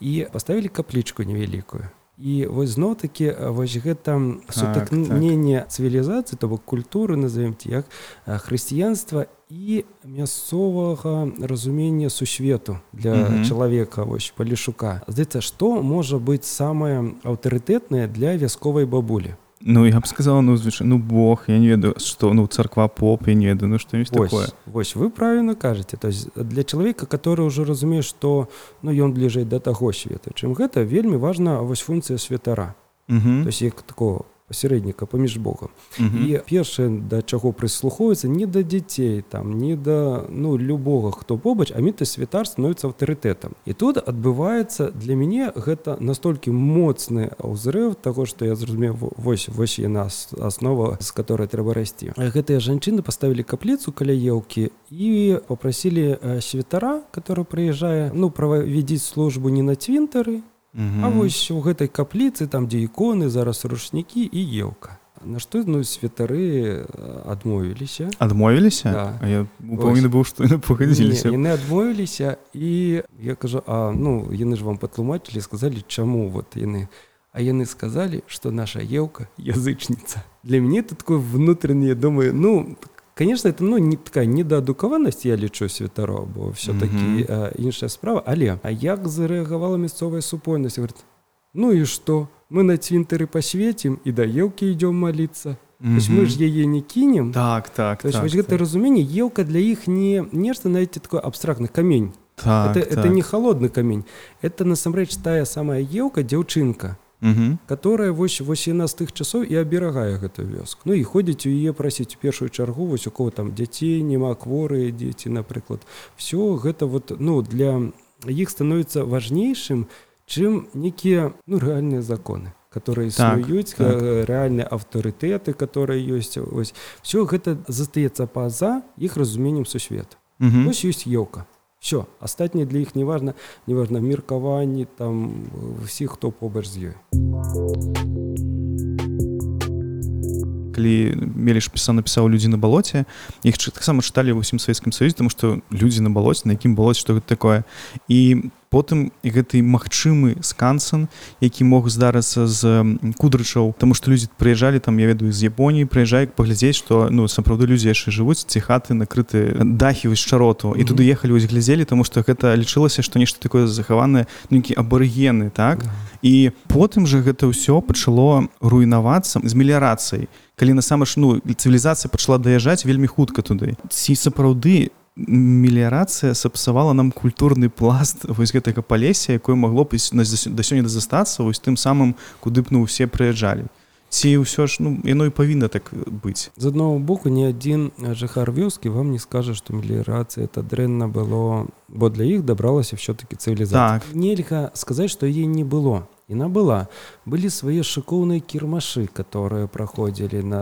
і поставілі каплічку невялікую і вось зноў такі вось гэта сутыкнение так, так. цывілізацыі то бок культуры назовемте як хрысціянства і мясцовага разумення сусвету для mm -hmm. чалавека вось палішука здаецца што можа быць самае аўтарытэтнае для вясковай бабулі
Ну я б сказала ну звычай ну Бог я не ведаю что ну царква поп я не ведаю ну что
такое. Вось вы правильно кажете. То есть для чалавека который уже разумее что ну ён бліжэй до таго света чым гэта вельмі важна вось функція святара то есть як такого пасярэдніка паміж Богом mm -hmm. і першае да чаго прыслухоўваецца не да дзяцей там не да ну любога хто побач а міты святар становіцца аўтарытэтам і тут адбываецца для мяне гэта настолькі моцны ўзрыв таго што я зразумеў вось вось яна аснова з которой трэба расці. Гэтыя жанчыны паставілі капліцу каля еўкі і попросілі святара который прыязджае ну прававядзіць службу не на цвінтары А вось у гэтай капліцы там дзе іконы зараз рушнікі і еўка На што ну святары адмовіліся?
Адмовіліся? Да. я павінны быў што пагадзіліся
яны адмовіліся і я кажу А ну яны ж вам патлумачылі сказалі чаму вот яны. А яны сказалі што наша еўка язычніца. Для мяне тут такое внутреннее думаю ну конечно это ну не такая недаадукаванасць я лічу святаро бо все-таки mm -hmm. іншая справа але а як зарэагавала мясцовая супольнасць говорит ну і что мы на цвінтары пасветім і да еўкі ідём молиться Mm -hmm. мы ж яе не кінем
так так,
так, так гэта так. разуменне елка для іх не нешта знаете такой абстрактны камень так, это, так. это не холодны камень это насамрэч тая самая елка дзяўчынка угу. которая вось вось яна з тых часоў і аберагае гэтую вёску. Ну і ходзіць у яе прасіць першую чаргу вось у кого там дзяцей няма хворыя дзеці напрыклад. Все гэта вот ну для іх становіцца важнейшым чым некія ну рэальныя законы которые існуюць так, так. рэальныя аўтарытэты которые ёсць ось все гэта застаецца па-за іх разуменнем сусвет ось ёсць ёка все астатніе для іх неважна неважна меркаванні там усіх хто побач з ёй
калі меліш піса напісаў людзі на балоце іх таксама чыталі ва ўсім савецкім саюзе тому што людзі на балоце на якім балоце што гэта такое. І потым гэты магчымы скансан які мог здарыцца з кудрычаў тому што людзі прыязджалі там я ведаю з Японіі прыязджаюць паглядзець што ну сапраўды людзі яшчэ жывуць ці хаты накрыты дахі вось чароту і туды ехалі вось глядзелі тому што гэта лічылася што нешта такое захаванае нейкі абарыгены так? І потым жа гэта ўсё пачало руйнавацца з меліярацыяй калі насамрэч ну цывілізацыя пачала даязджаць вельмі хутка туды. Ці сапраўды меліярацыя сапсавала нам культурны пласт вось гэтага палеся якое магло б да сёння застацца вось тым самым куды б ну усе прыязджалі. Ці ўсё ж ну яно і павінна так быць?
З аднаго боку ні адзін жыхар вёскі вам не скажа што меліярацыя это дрэнна было бо для іх дабралася все-таки цывіліза так. нельга сказаць што е не было Яна была. Былі свае шыкоўныя кірмашы, которые праходзілі на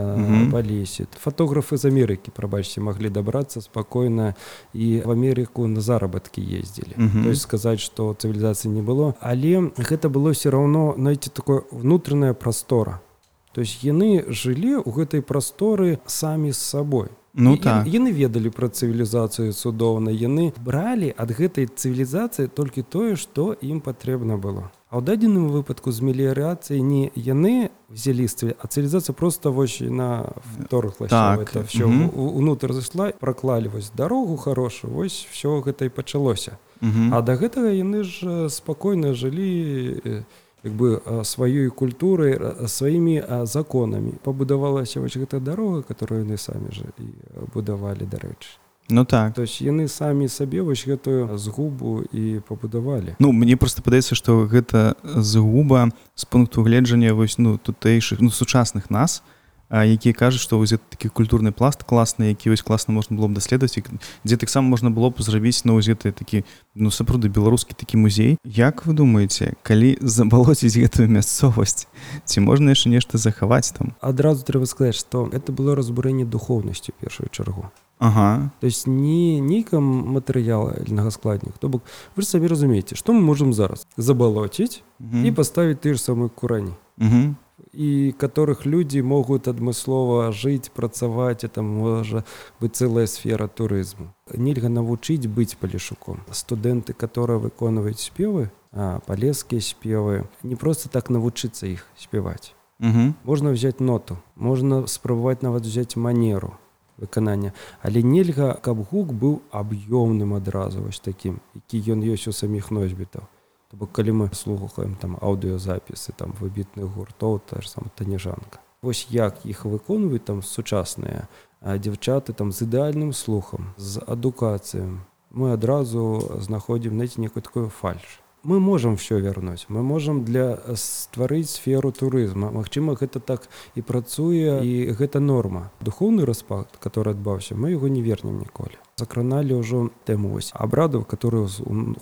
балесе. Фатографы з Амерыкі, прабачце, маглі дабрацца спакойна і в Амерыку на заработкі ездзілі. То есть сказаць, што цывілізацыі не было. Але гэта было все роўно знаете такое внутраная прастора. То есть яны жылі ў гэтай прасторы самі з сабой.
Ну так
яны ведалі пра цывілізацыю цудоўна яны бралі ад гэтай цывілізацыі толькі тое што ім патрэбна было А ў дадзеным выпадку з меліярацыяй не яны взялістве а цывілізацыя просто вось на вторглася так. это все унутр зайшла праклалі вось дарогу хорошую вось все гэта і пачалося. А да гэтага яны ж спакойна жылі як бы сваёй культурай сваімі законамі. Пабудавалася вось гэта дарога которую яны самі ж і будавалі дарэчы
Ну так.
То есть яны самі сабе вось гэтую згубу і пабудавалі.
Ну мне просто падаецца што гэта згуба з пункту гледжання вось ну тутэйшых ну сучасных нас якія кажуць што вось такі культурны пласт класны які вось класна можна было б даследаваць дзе таксама можна было б зрабіць на ўзеты такі ну сапраўды беларускі такі музей. Як вы думаеце калі забалоціць гэтую мясцовасць ці можна яшчэ нешта захаваць там?
Адразу трэба сказаць што это было разбурэнне духовнасцю першую чаргу
Ага.
То есть не нейкам матэрыяла ільнага складнік то бок вы ж сабе разумееце што мы можемм зараз? Забалоціць і паставіць ты ж самы курані і которых людзі могуць адмыслова жыць працаваць там можа быць цэлая сфера турызму. Нельга навучыць быць палішуком. Студэнты которые выконваюць спевы палескія спевы не просто так навучыцца іх спяваць. Можна взять ноту можна спрабаваць нават взять манеру выканання. Але нельга каб гук быў аб'ёмным адразу вось такім які ён ёсць у саміх носьбітаў. То бок калі мы слухаем там аўдыёзапісы там выбітных гуртоў та ж сам таніжанка вось як іх выконваюць там сучасныя дзяўчаты там з ідэальным слухам з адукацыям мы адразу знаходзім знаете некую такую фальш мы можем все вярнуць мы можем для стварыць сферу турызма Мачыма гэта так і працуе і гэта норма. Духовны распад который адбаўся мы его не вернем ніколі. Закраналі ўжо тэму вось абрадаў которые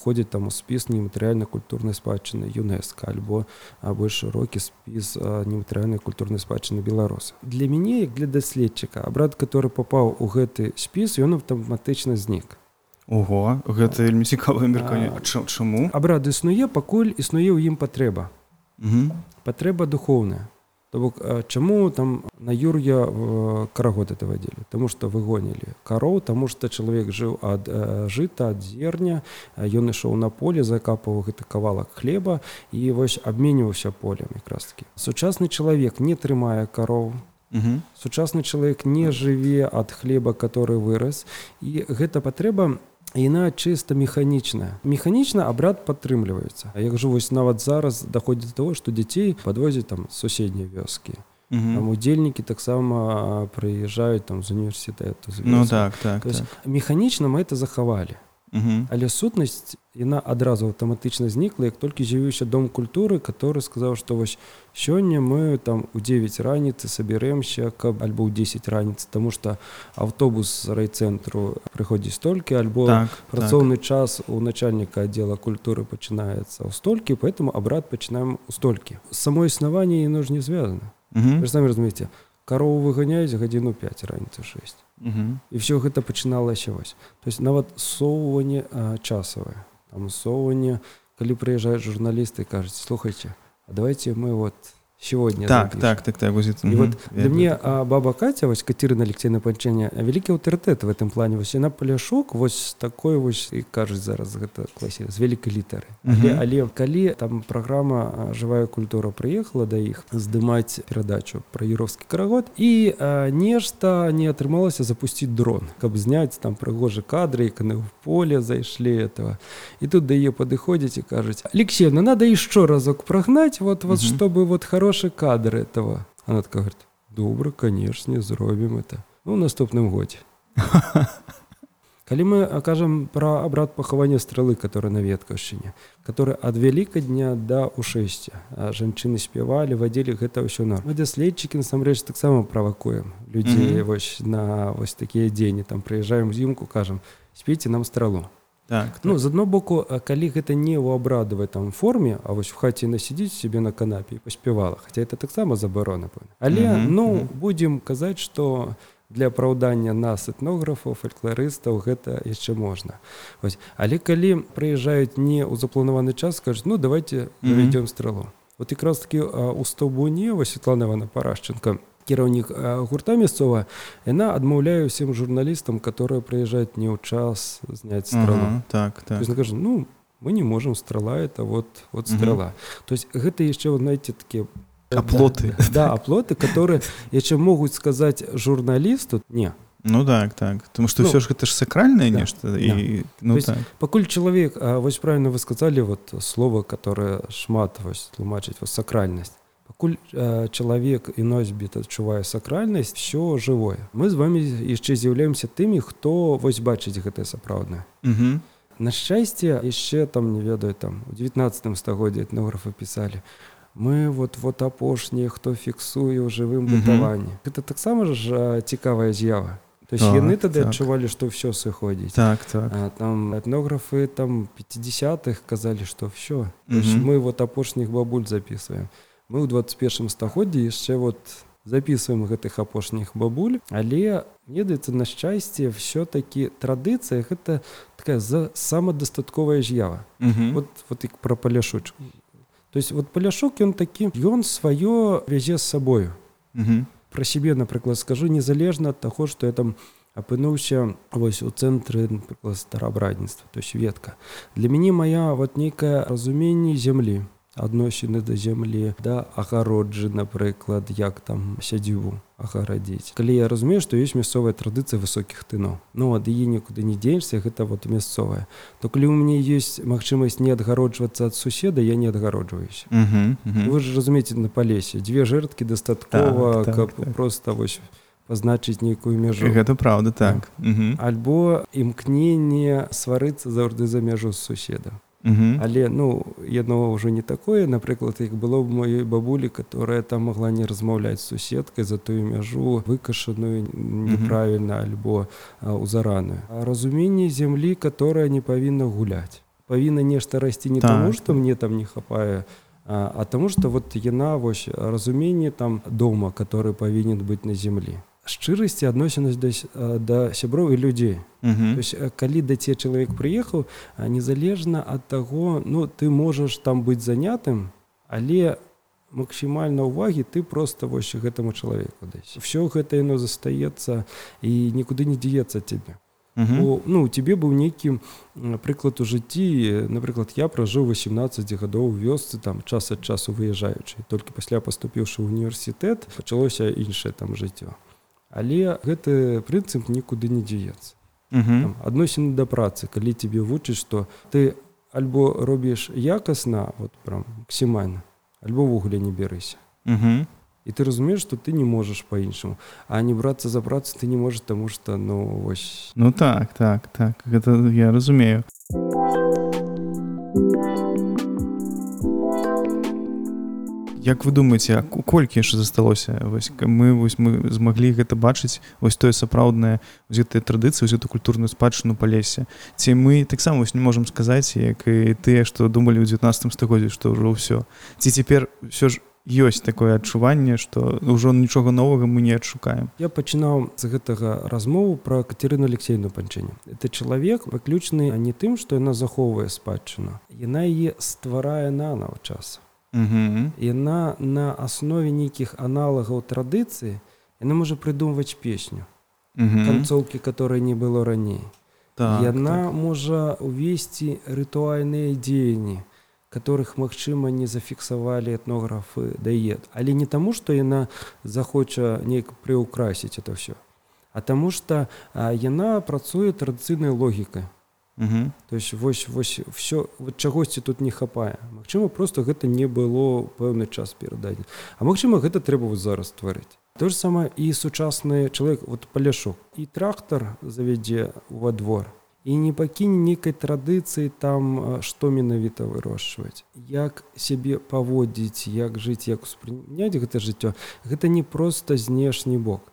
ходзяць там у спіс нематэрыяльна культурнай спадчыны юнеска альбо больш шырокі спіс нематэрыяльнай культурнай спадчыны беларуса для мяне як для даследчыка абрад который попаў у гэты спіс ён аўтаматычна знік
Ого гэта вельмі цікавае мерканне чаму?
Абрад існуе пакуль існуе ў ім патрэба. Патрэба духоўная. То бок чаму там на юр'я карагод это вадзілі? Таму што выгонілі кароў таму што чалавек жыў ад жыта ад зерня ён ішоў на поле закапаў гэты кавалак хлеба і вось абменьваўся полем якраз таки сучасны чалавек не трымае кароў. Сучасны чалавек не жыве ад хлеба который вырас. І гэта патрэба яна чыста механічная механічна абрад падтрымліваецца як жа вось нават зараз даходзіць до того што дзяцей подвозяць там суседнія вёскі удзельнікі таксама прыязджаюць там з універсітэту
ну так так,
так. механічна мы это захавалі Угу. Але сутнасць яна адразу аўтаматычна знікла як толькі з'явіўся дом культуры который сказаў што вось сёння мы там у 9 раніцы сабярэмся каб альбо ў 10 раніцы тому что аўтобус райцэнтру прыходзіць столькі альбо так, працоўны так. час у начальніка аддзела культуры пачынаецца ў столькі поэтому абрад пачынаем у столькі само існаванне яно ж не звязана самі разумееце карову выганяюць гадзіну 5 раніцы 6 і все гэта пачыналася вось то есть нават соўванне часавае амусоўванне калі прыязджаюць журналісты кажуць слухайте а давайте мы вот сегодня
так так так так
вот, и вот для мне а баба катя вось катерина алексейна панчэння вялікі аўтарытэт в этом плане. Вось яна паляшок вось такой вось і кажуць зараз гэта класе з вялікай літары але, але калі там праграма жывая культура прыехала да іх здымаць перадачу про юровскі карагод. І а, нешта не атрымалася запусціць дрон каб зняць там прыгожы кадры каны в поле зайшлі этого. І тут да е падыходзіць і кажуць алексеевна надо еще разок прагнаць вот вас чтобы вот хороший хороший кадр этого. Она такая говорит, добро, конечно, зробим это. Ну, в наступным годзе. Калі мы окажем про абрад пахавання стрэлы, который на веткаўшчыне, который ад вяліка дня да ушэсця. жанчыны спявалі, вадзілі гэта ўсё норм. Мы даследчыкі насамрэч таксама правакуем людзей mm -hmm. вось на вось такія дзені там прыязджаем зімку, кажам, спіце нам стралу
так, так.
ну з адно боку калі гэта не ў абрадавай там форме а вось в хаце насидзіць себе на канапе паспявала хотя это таксама забарона але mm -hmm. ну mm -hmm. будемм казаць что для апраўдання нас этнографаў фальклорыстаў гэта яшчэ можна вось але калі прыязджаюць не ў запланаваны час скажуць ну давайте заведём mm -hmm. стрэлу вот якраз таки у стаўбуне вось Светлана Івана парашченко кіраўнік гурта мясцова яна адмаўляе ўсім журналістам которые прыязджаюць не ў час зняць страла
так, так.
кажу ну мы не можем страла это вот вот страла то есть гэта яшчэ знаете такія
аплоты
да аплоты которые яшчэ могуць сказаць журналісту не
Ну так так. Тому что ну, все ж гэта ж сакральное да, нешта і
да. ну, так. пакуль чалавек вось правильно вы сказали вот слово которое шмат вось тлумачыць вас сакральнасць пакуль э, чалавек і носьбіт адчувае сакральнасць все жывое. Мы з вами яшчэ з'яўляемся тымі хто вось бачыць гэтае сапраўднае. На шчасце яшчэ там не ведаю там у 19 стагоддзе этнографы пісалі мы вот вот апошнія хто фіксуе ў жывым бытаванні гэта таксама ж цікавая з'ява. То есть яны тады так. адчувалі што ўсё сыходзіць.
Так, так.
А, там этнографы там 50-х казалі што все мы вот апошніх бабуль записываем мы ў 21 стагоддзі яшчэ вот записываем гэтых апошніх бабуль але ведаецца на шчасце все-таки традыцыя гэта такая за самадастатковая з'ява. Вот вот і про паляшучку то есть вот паляшок ён такі ён сваё вязе з сабою. Про сябе напрыклад скажу незалежна ад таго что я там апынуўся вось у цэнтры старабрадніцтва то есть ветка. Для мяне моя вот нейкае разуменне зямлі адносіны да зямлі да агароджы напрыклад як там сядзіву агарадзіць. Калі я разумею што ёсць мясцовая традыцыя высокіх тыно ну ад яе нікуды не дзенешся гэта вот мясцовая то калі у мяне ёсць магчымасць не адгароджвацца ад суседа я не адгароджваюся. Вы ж разумееце на палесе дзве жэрткі дастаткова так, так, каб так. просто вось пазначыць нейкую мяжу.
Гэта праўда так,
так. альбо імкненне сварыцца заўжды за мяжу з суседам Угу. Але ну яно ўжо не такое. Напрыклад як было б маёй бабулі которая там могла не размаўляць суседкай за тую мяжу выкашаную неправільна альбо узараную разуменне зямлі которая не павінна гуляць. Павінна нешта расці не так. таму что мне там не хапае а, а таму что вот яна вось разуменне там дома который павінен быць на землі шчырасці адносінасць да, да сяброў і людзей. Есть, калі да це чалавек прыехаў незалежна ад таго ну ты можаш там быць занятым але максімальна ўвагі ты просто вось гэтаму чалавеку даць все гэта яно застаецца і нікуды не дзеецца цябе. Бо, ну тебе быў нейкі прыклад у жыцці напрыклад я пражыў 18 гадоў вёсцы там час ад часу выязджаючы. Толькі пасля паступіўшы ў універсітэт пачалося іншае там жыццё але гэты прынцып нікуды не дзеецца адносіны да працы калі тебе вучыць что ты альбо робіш якасна вот прям максімальна альбо ввогуле не берыся і ты разумееш что ты не можаш по-іншаму а не брацца за працу ты не можаш таму что ну вось.
Ну так так так. Гэта я разумею Як вы думаеце колькі яшчэ засталося? Вось мы вось мы змаглі гэта бачыць вось тое сапраўднае гэтыя традыцыі гэту культурную спадчыну па лесе. Ці мы таксама вось не можемм сказаць як і тыя што думалі ў 19 стагоддзі што ўжо ўсё. Ці цяпер все ж ёсць такое адчуванне што ўжо нічога новага мы не адшукаем?
Я пачынаў з гэтага размову пра катерыну алексейну панчэнне это чалавек выключны а не тым што яна захоўвае спадчыну яна яе стварае нанова часу яна на аснове нейкіх аналагаў традыцыі яна можа прыдумваць песню. Канцоўкі которой не было раней. Так, яна так. можа увесці рытуальныя дзеянні которых магчыма не зафіксавалі этнографы дае але не таму што яна захоча неяк прыукрасіць это все а таму что яна працуе традыцыйнай логікай то есть вось вось все вот чагосьці тут не хапае. Мачыма просто гэта не было пэўны час перададзен А магчыма гэта трэба вот зараз стварыць. То же самае і сучасны чалавек вот паляшок. І трактор завядзе во двор. І не пакіне нейкай традыцыі там што менавіта вырошчваць. Як сябе паводзіць як жыць як успрыняць гэта жыццё гэта не просто знешні бок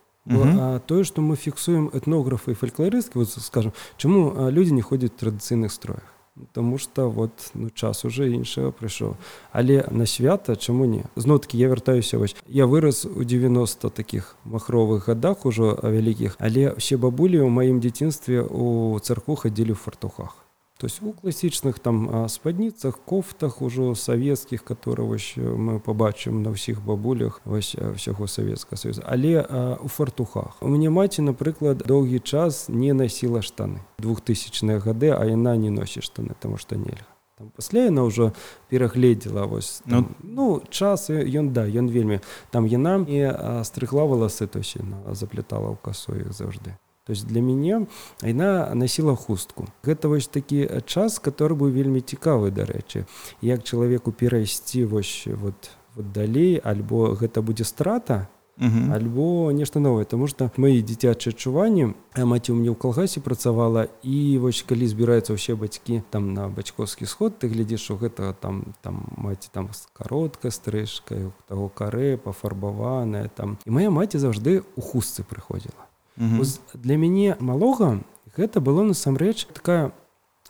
тое што мы фіксуем этнографы і фальклорысткі вот скажем чаму людзі не ходзяць традыцыйных строях? Таму што вот ну, час уже іншага прыйшоў. Але на свята чаму не? Зноткі я вяртаюся вось я вырас у 90 таких махровых гадах ужо вялікіх, але ўсе бабулі ў маім дзяцінстве у царку хадзілі ў фартухах то есть у класічных там спадніцах кофтах ужо савецкіх которые вось мы побачым на ўсіх бабулях вось ўсяго савецка союза. Але а, у фартухах. У мяне маці напрыклад доўгі час не насіла штаны. Двухтысячныя гады а яна не носіць штаны тому что нельга пасля яна ўжо перагледзела вось там, ну, ну час ён да ён вельмі там яна і стрыгла валасы то яна заплетала ў касу іх заўжды То есть для мяне яна насіла хустку. Гэта вось такі час, который быў вельмі цікавы, дарэчы, як чалавеку перайсці вось вот, вот далей, альбо гэта будзе страта, Угу. альбо нешта новае тому что мои дзіцячыя адчуванні маці у мне ў калгасе працавала і вось калі збіраюцца ўсе бацькі там на бацькоўскі сход ты глядзіш у гэта там там маці там з кароткай стрыжкай таго карэ пафарбаваная там і моя маці заўжды у хустцы прыходзіла для мяне малога гэта было насамрэч такая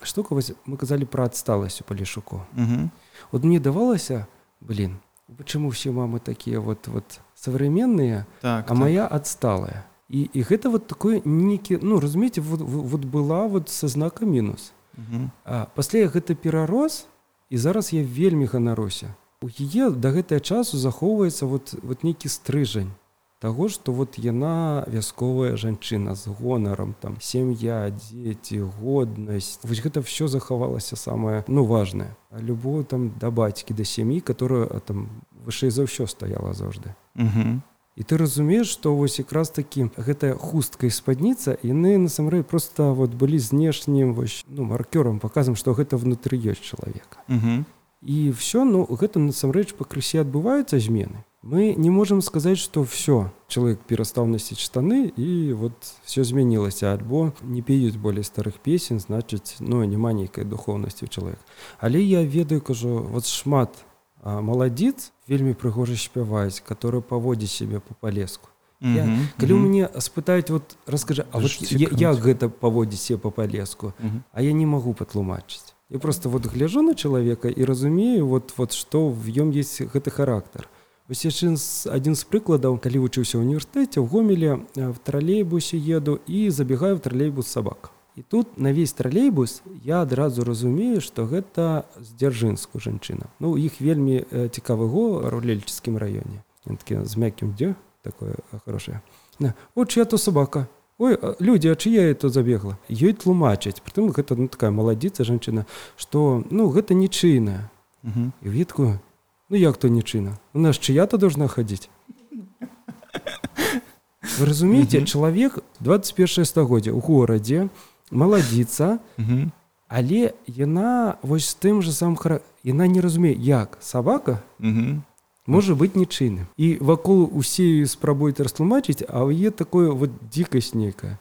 штука вось мы казалі пра адсталасць у палішуку вот мне давалася блин почему все мамы такія вот вот современныя так, а так. моя адсталая і і гэта вот такое некі ну разумееце вот, вот была вот со знака мінус пасля гэта перарос і зараз я вельмі ганаруся у яе да гэтага часу захоўваецца вот вот нейкі стрыжань таго што вот яна вясковая жанчына з гонарам там сям'я дзеці годнасць. Вось гэта все захавалася самае ну важное любую там да бацькі да сям'і которая там вышэй за ўсё стаяла заўжды. І ты разумееш што вось якраз такі гэтая хустка і спадніца яны насамрэч просто вот былі знешнім вось ну маркёрам паказам што гэта внутры ёсць чалавека і все ну гэта насамрэч пакрысе адбываюцца змены мы не можем сказаць что все чалавек перастаў насіць штаны і вот все змянілася альбо не пеюць болей старых песен значыць ну няма нейкай духовнасці чалавек але я ведаю кажу вот шмат маладзіц вельмі прыгожа спяваюць которые паводзіць себе по палеску Я, mm -hmm. калі mm -hmm. мне спытаюць вот раскажы А вот я, як гэта паводзіць себе по палеску mm -hmm. А я не магу патлумачыць я просто вот гляжу на чалавека і разумею вот вот что в ём есть гэты характар Вось яшчэ адзін з прыкладаў, калі вучыўся ў універсітэце ў гомеле в тралейбусе еду і забегаю в тралейбус сабак. І тут на весь тралейбус я адразу разумею, што гэта з дзяржынску жанчына. Ну іх вельмі цікавы го рулельчыцкім раёне. такі з мяккім дзе такое хорошее. О чья то собака. Ой людзі, а чыя это забегла. Ёй тлумачаць, прытым гэта ну, такая маладзіца жанчына, што ну гэта нічыйная. І відку Ну як то нічына у нас чыя-то должна хадзіць вы разумееце чалавек 21 стагоддзя у горадзе маладзіца але яна вось тым же сам хара яна не разумее як сабака можа быць нічыйным і вакол усе спрабуюць растлумачыць а є такое вот дзікасць нейкая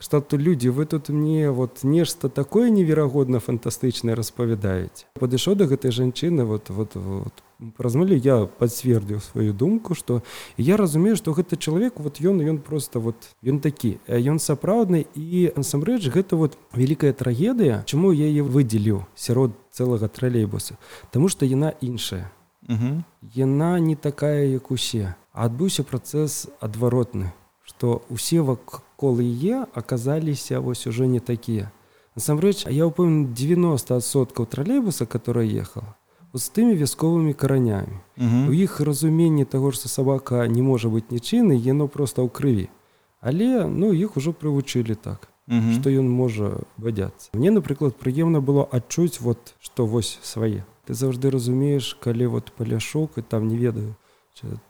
что то людзі вы тут мне вот нешта такое неверагодна фантастычнае распавядаюць падышоў да гэтай жанчыны вот вот вот размылі я пацвердзіў сваю думку что я разумею что гэты чалавек вот ён ён просто вот ён такі ён сапраўдны і насамрэч гэта вот вялікая трагедыя чаму я яе выдзеліў сярод цэлага тралейбуса Таму что яна іншая яна не такая як усе адбыўся працэс адваротны что усе вакол яе аказаліся вось уже не такія насамрэч я ўпэўнен 90соткаў тралейбуса который ехала з тымі вясковымі каранямі. У іх разуменне таго, што сабака не можа быць нічыны, яно проста ў крыві. Але ну іх ужо прывучылі так, што ён можа бадзяцца. Мне, напрыклад, прыемна было адчуць вот што вось свае. Ты заўжды разумееш, калі вот паляшок і там не ведаю,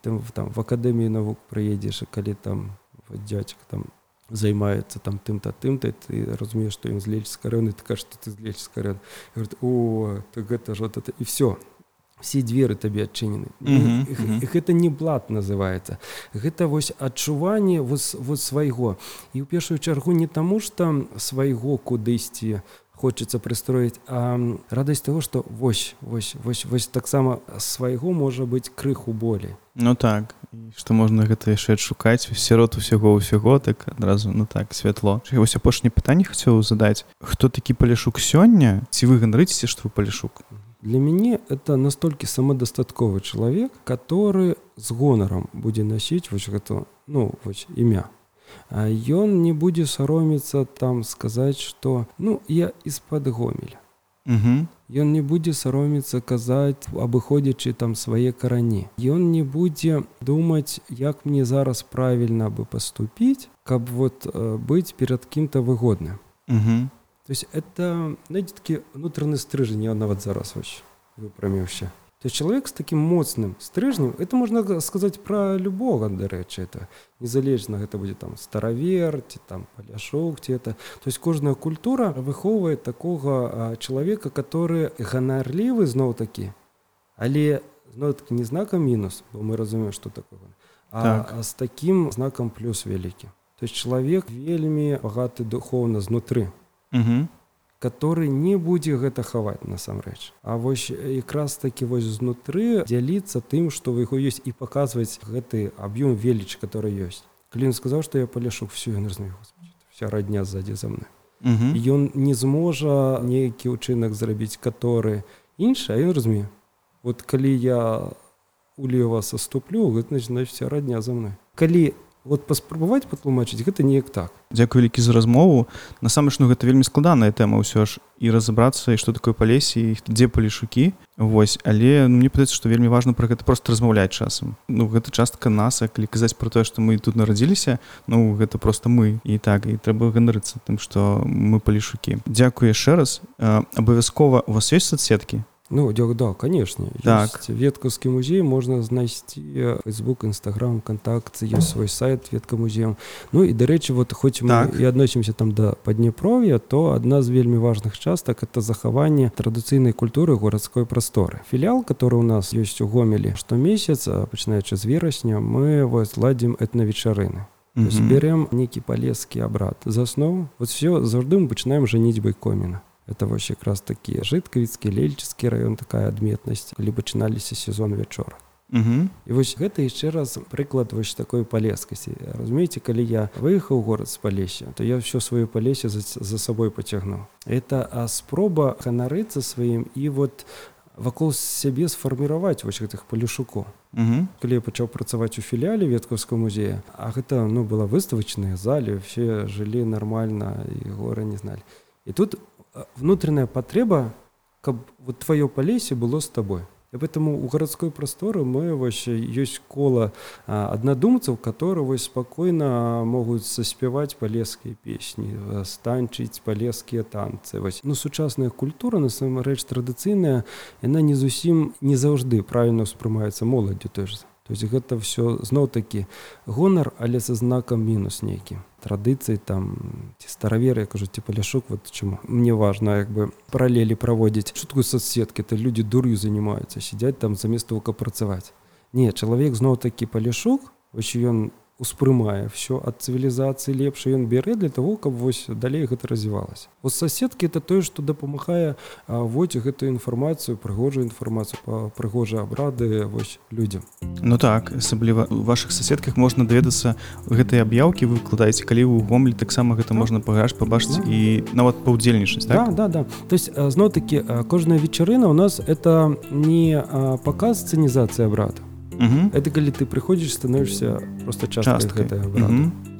там, там в акадэміі навук прыедзеш, калі там дзядзька там займаецца там тым-то тым-то ты разумееш што ён з кароны ты кажа ты з карен о ты гэта ж вот это і все все дзверы табе адчынены гэта не блат называется гэта вось адчуванне вот вот свайго. І ў першую чаргу не таму что свайго кудысьці хочется прыстроіць а радасць того что вось вось вось вось таксама свайго можа быць крыху болей
Ну так што можна гэта яшчэ адшукаць? Сярод усяго ўсяго так адразу ну так святло. Вось апошні пытанне хацеў задаць. Хто такі палішук сёння? Ці вы ганарыцеся што вы палішук
для мяне это настолькі самадастатковы чалавек который з гонарам будзе насіць вось гэта ну вось імя. Ён не будзе сароміцца там сказаць что ну я из-пад гомеля Ён не будзе сароміцца казаць абыходзячы там свае карані Ён не будзе думаць як мне зараз правільна бы паступіць каб вот быць перад кім-то выгодным то есть это такі унутраны стрыжань я нават зараз вось выпраміўся То есть человек с таким моцным стрыжнем, это можно сказать про любого, дарэчы, это незалежно, это будет там старовер, там поляшок, это. То есть каждая культура выховывает такого а, человека, который гонорливый, снова таки, але снова таки не знаком минус, бо мы разумеем, что такое, а, так. а с таким знаком плюс великий. То есть человек вельми богатый духовно снутры.
Угу
который не будзе гэта хаваць насамрэч. А вось якраз такі вось знутры дзяліцца тым што вы яго ёсць і паказваць гэты аб'ём веліч который ёсць. Клін сказаў што я палешу всю энергію вся радня сзади за мной. Ён не зможа нейкі ўчынак зрабіць который інша ён разумею вот калі я улева саступлю гэта значит вся радня за мной. Калі вот паспрабаваць патлумачыць гэта неяк так.
Дзякую вялікі за размову насамрэч ну гэта вельмі складаная тэма ўсё ж і разабрацца і што такое палесе дзе палішукі. Вось але ну, мне падаецца што вельмі важна пра гэта просто размаўляць часам. Ну гэта частка нас калі казаць про тое што мы тут нарадзіліся ну гэта просто мы. І так і трэба ганарыцца тым што мы палішукі. Дякую яшчэ раз. Абавязкова у вас ёсць соцсеткі
Ну да конечно так. веткаўскі музей можна знайсці facebook нстаграм контакт ёсць свой сайт ветка музеем Ну і дарэчы вот хоць так. і адносімся там да паднепров'я то адна з вельмі важных частак это захаванне традыцыйнай культуры горадской прасторы філіал который у нас ёсць у гомелі штомесяц пачынаючы з верасня мы вось ладзім этнавечарыны зберем нейкі палескі абрад за аснову вот все заўжды мы пачынаем жаніць коміна это вось якраз такі жыткавіцкі лельчыцкі раён такая адметнасць калі пачыналіся сезон вячора і вось гэта яшчэ раз прыклад вось такой палескасці разумееце калі я выехаў горад з палесе то я ўсё сваё палесе за, за сабой пацягну это а спроба ганарыцца сваім і вот вакол сябе сфарміраваць вось гэтых палюшукоў калі я пачаў працаваць у філіяле веткаўскага музея а гэта ну была выставачная зале все жылі нармальна і гора не зналі і тут внутренняя патрэба каб вот твоё палесе было с тобой. И поэтому у гарадской прасторы мы вообще ёсць кола аднадумцаў которые вось спокойно могуць заспяваць палескія песні станчыць палескія танцы. Вось ну сучасная культура насамрэч традыцыйная яна не зусім не заўжды правильно успрымаецца моладдю той же то есть гэта все зноў такі гонар але са знакам мінус нейкі традыцыі там ці стараверы кажу ці паляшук вот чаму мне важно як бы паралелі праводзіць шутку соцсеткі то люди дур'ю занимаются сядзяць там замест того каб працаваць не чалавек зноў такі палішук вось ён успрымае все ад цывілізацыі лепш ён бярэ для того каб вось далей гэта развівалася. Вот соседкі это тое что дапамагае водзі гэтую інфармацыю прыгожую інфармацыю па прыгожыя абрады вось людям
Ну так асабліва у ваших соседках можна даведацца гэтыя аб'яўкі выкладаеце калі вы гомлі таксама гэта можна пагаш пабачыць і нават паўдзельнічаць
так? да, да, да. то есть зноў таки кожная вечарына у нас это не паказ цэнізацыя брата
Угу.
Это калі ты прыходзіш становішся просто часткай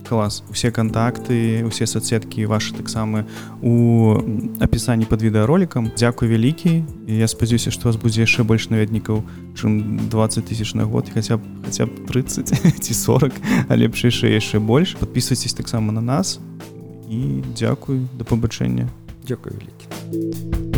клас усе контакты усе соцсеткі ваши таксама у апісанні под відэаролікам Дякую вялікі я спадзяюся што вас будзе яшчэ больш наведнікаў чым 20 тысяч на год хаця б хаця б 30 ці 40 а лепш яшчэ яшчэ больш подписывайтесь таксама на нас. І дзякую да пабачэння
Дякую вялікі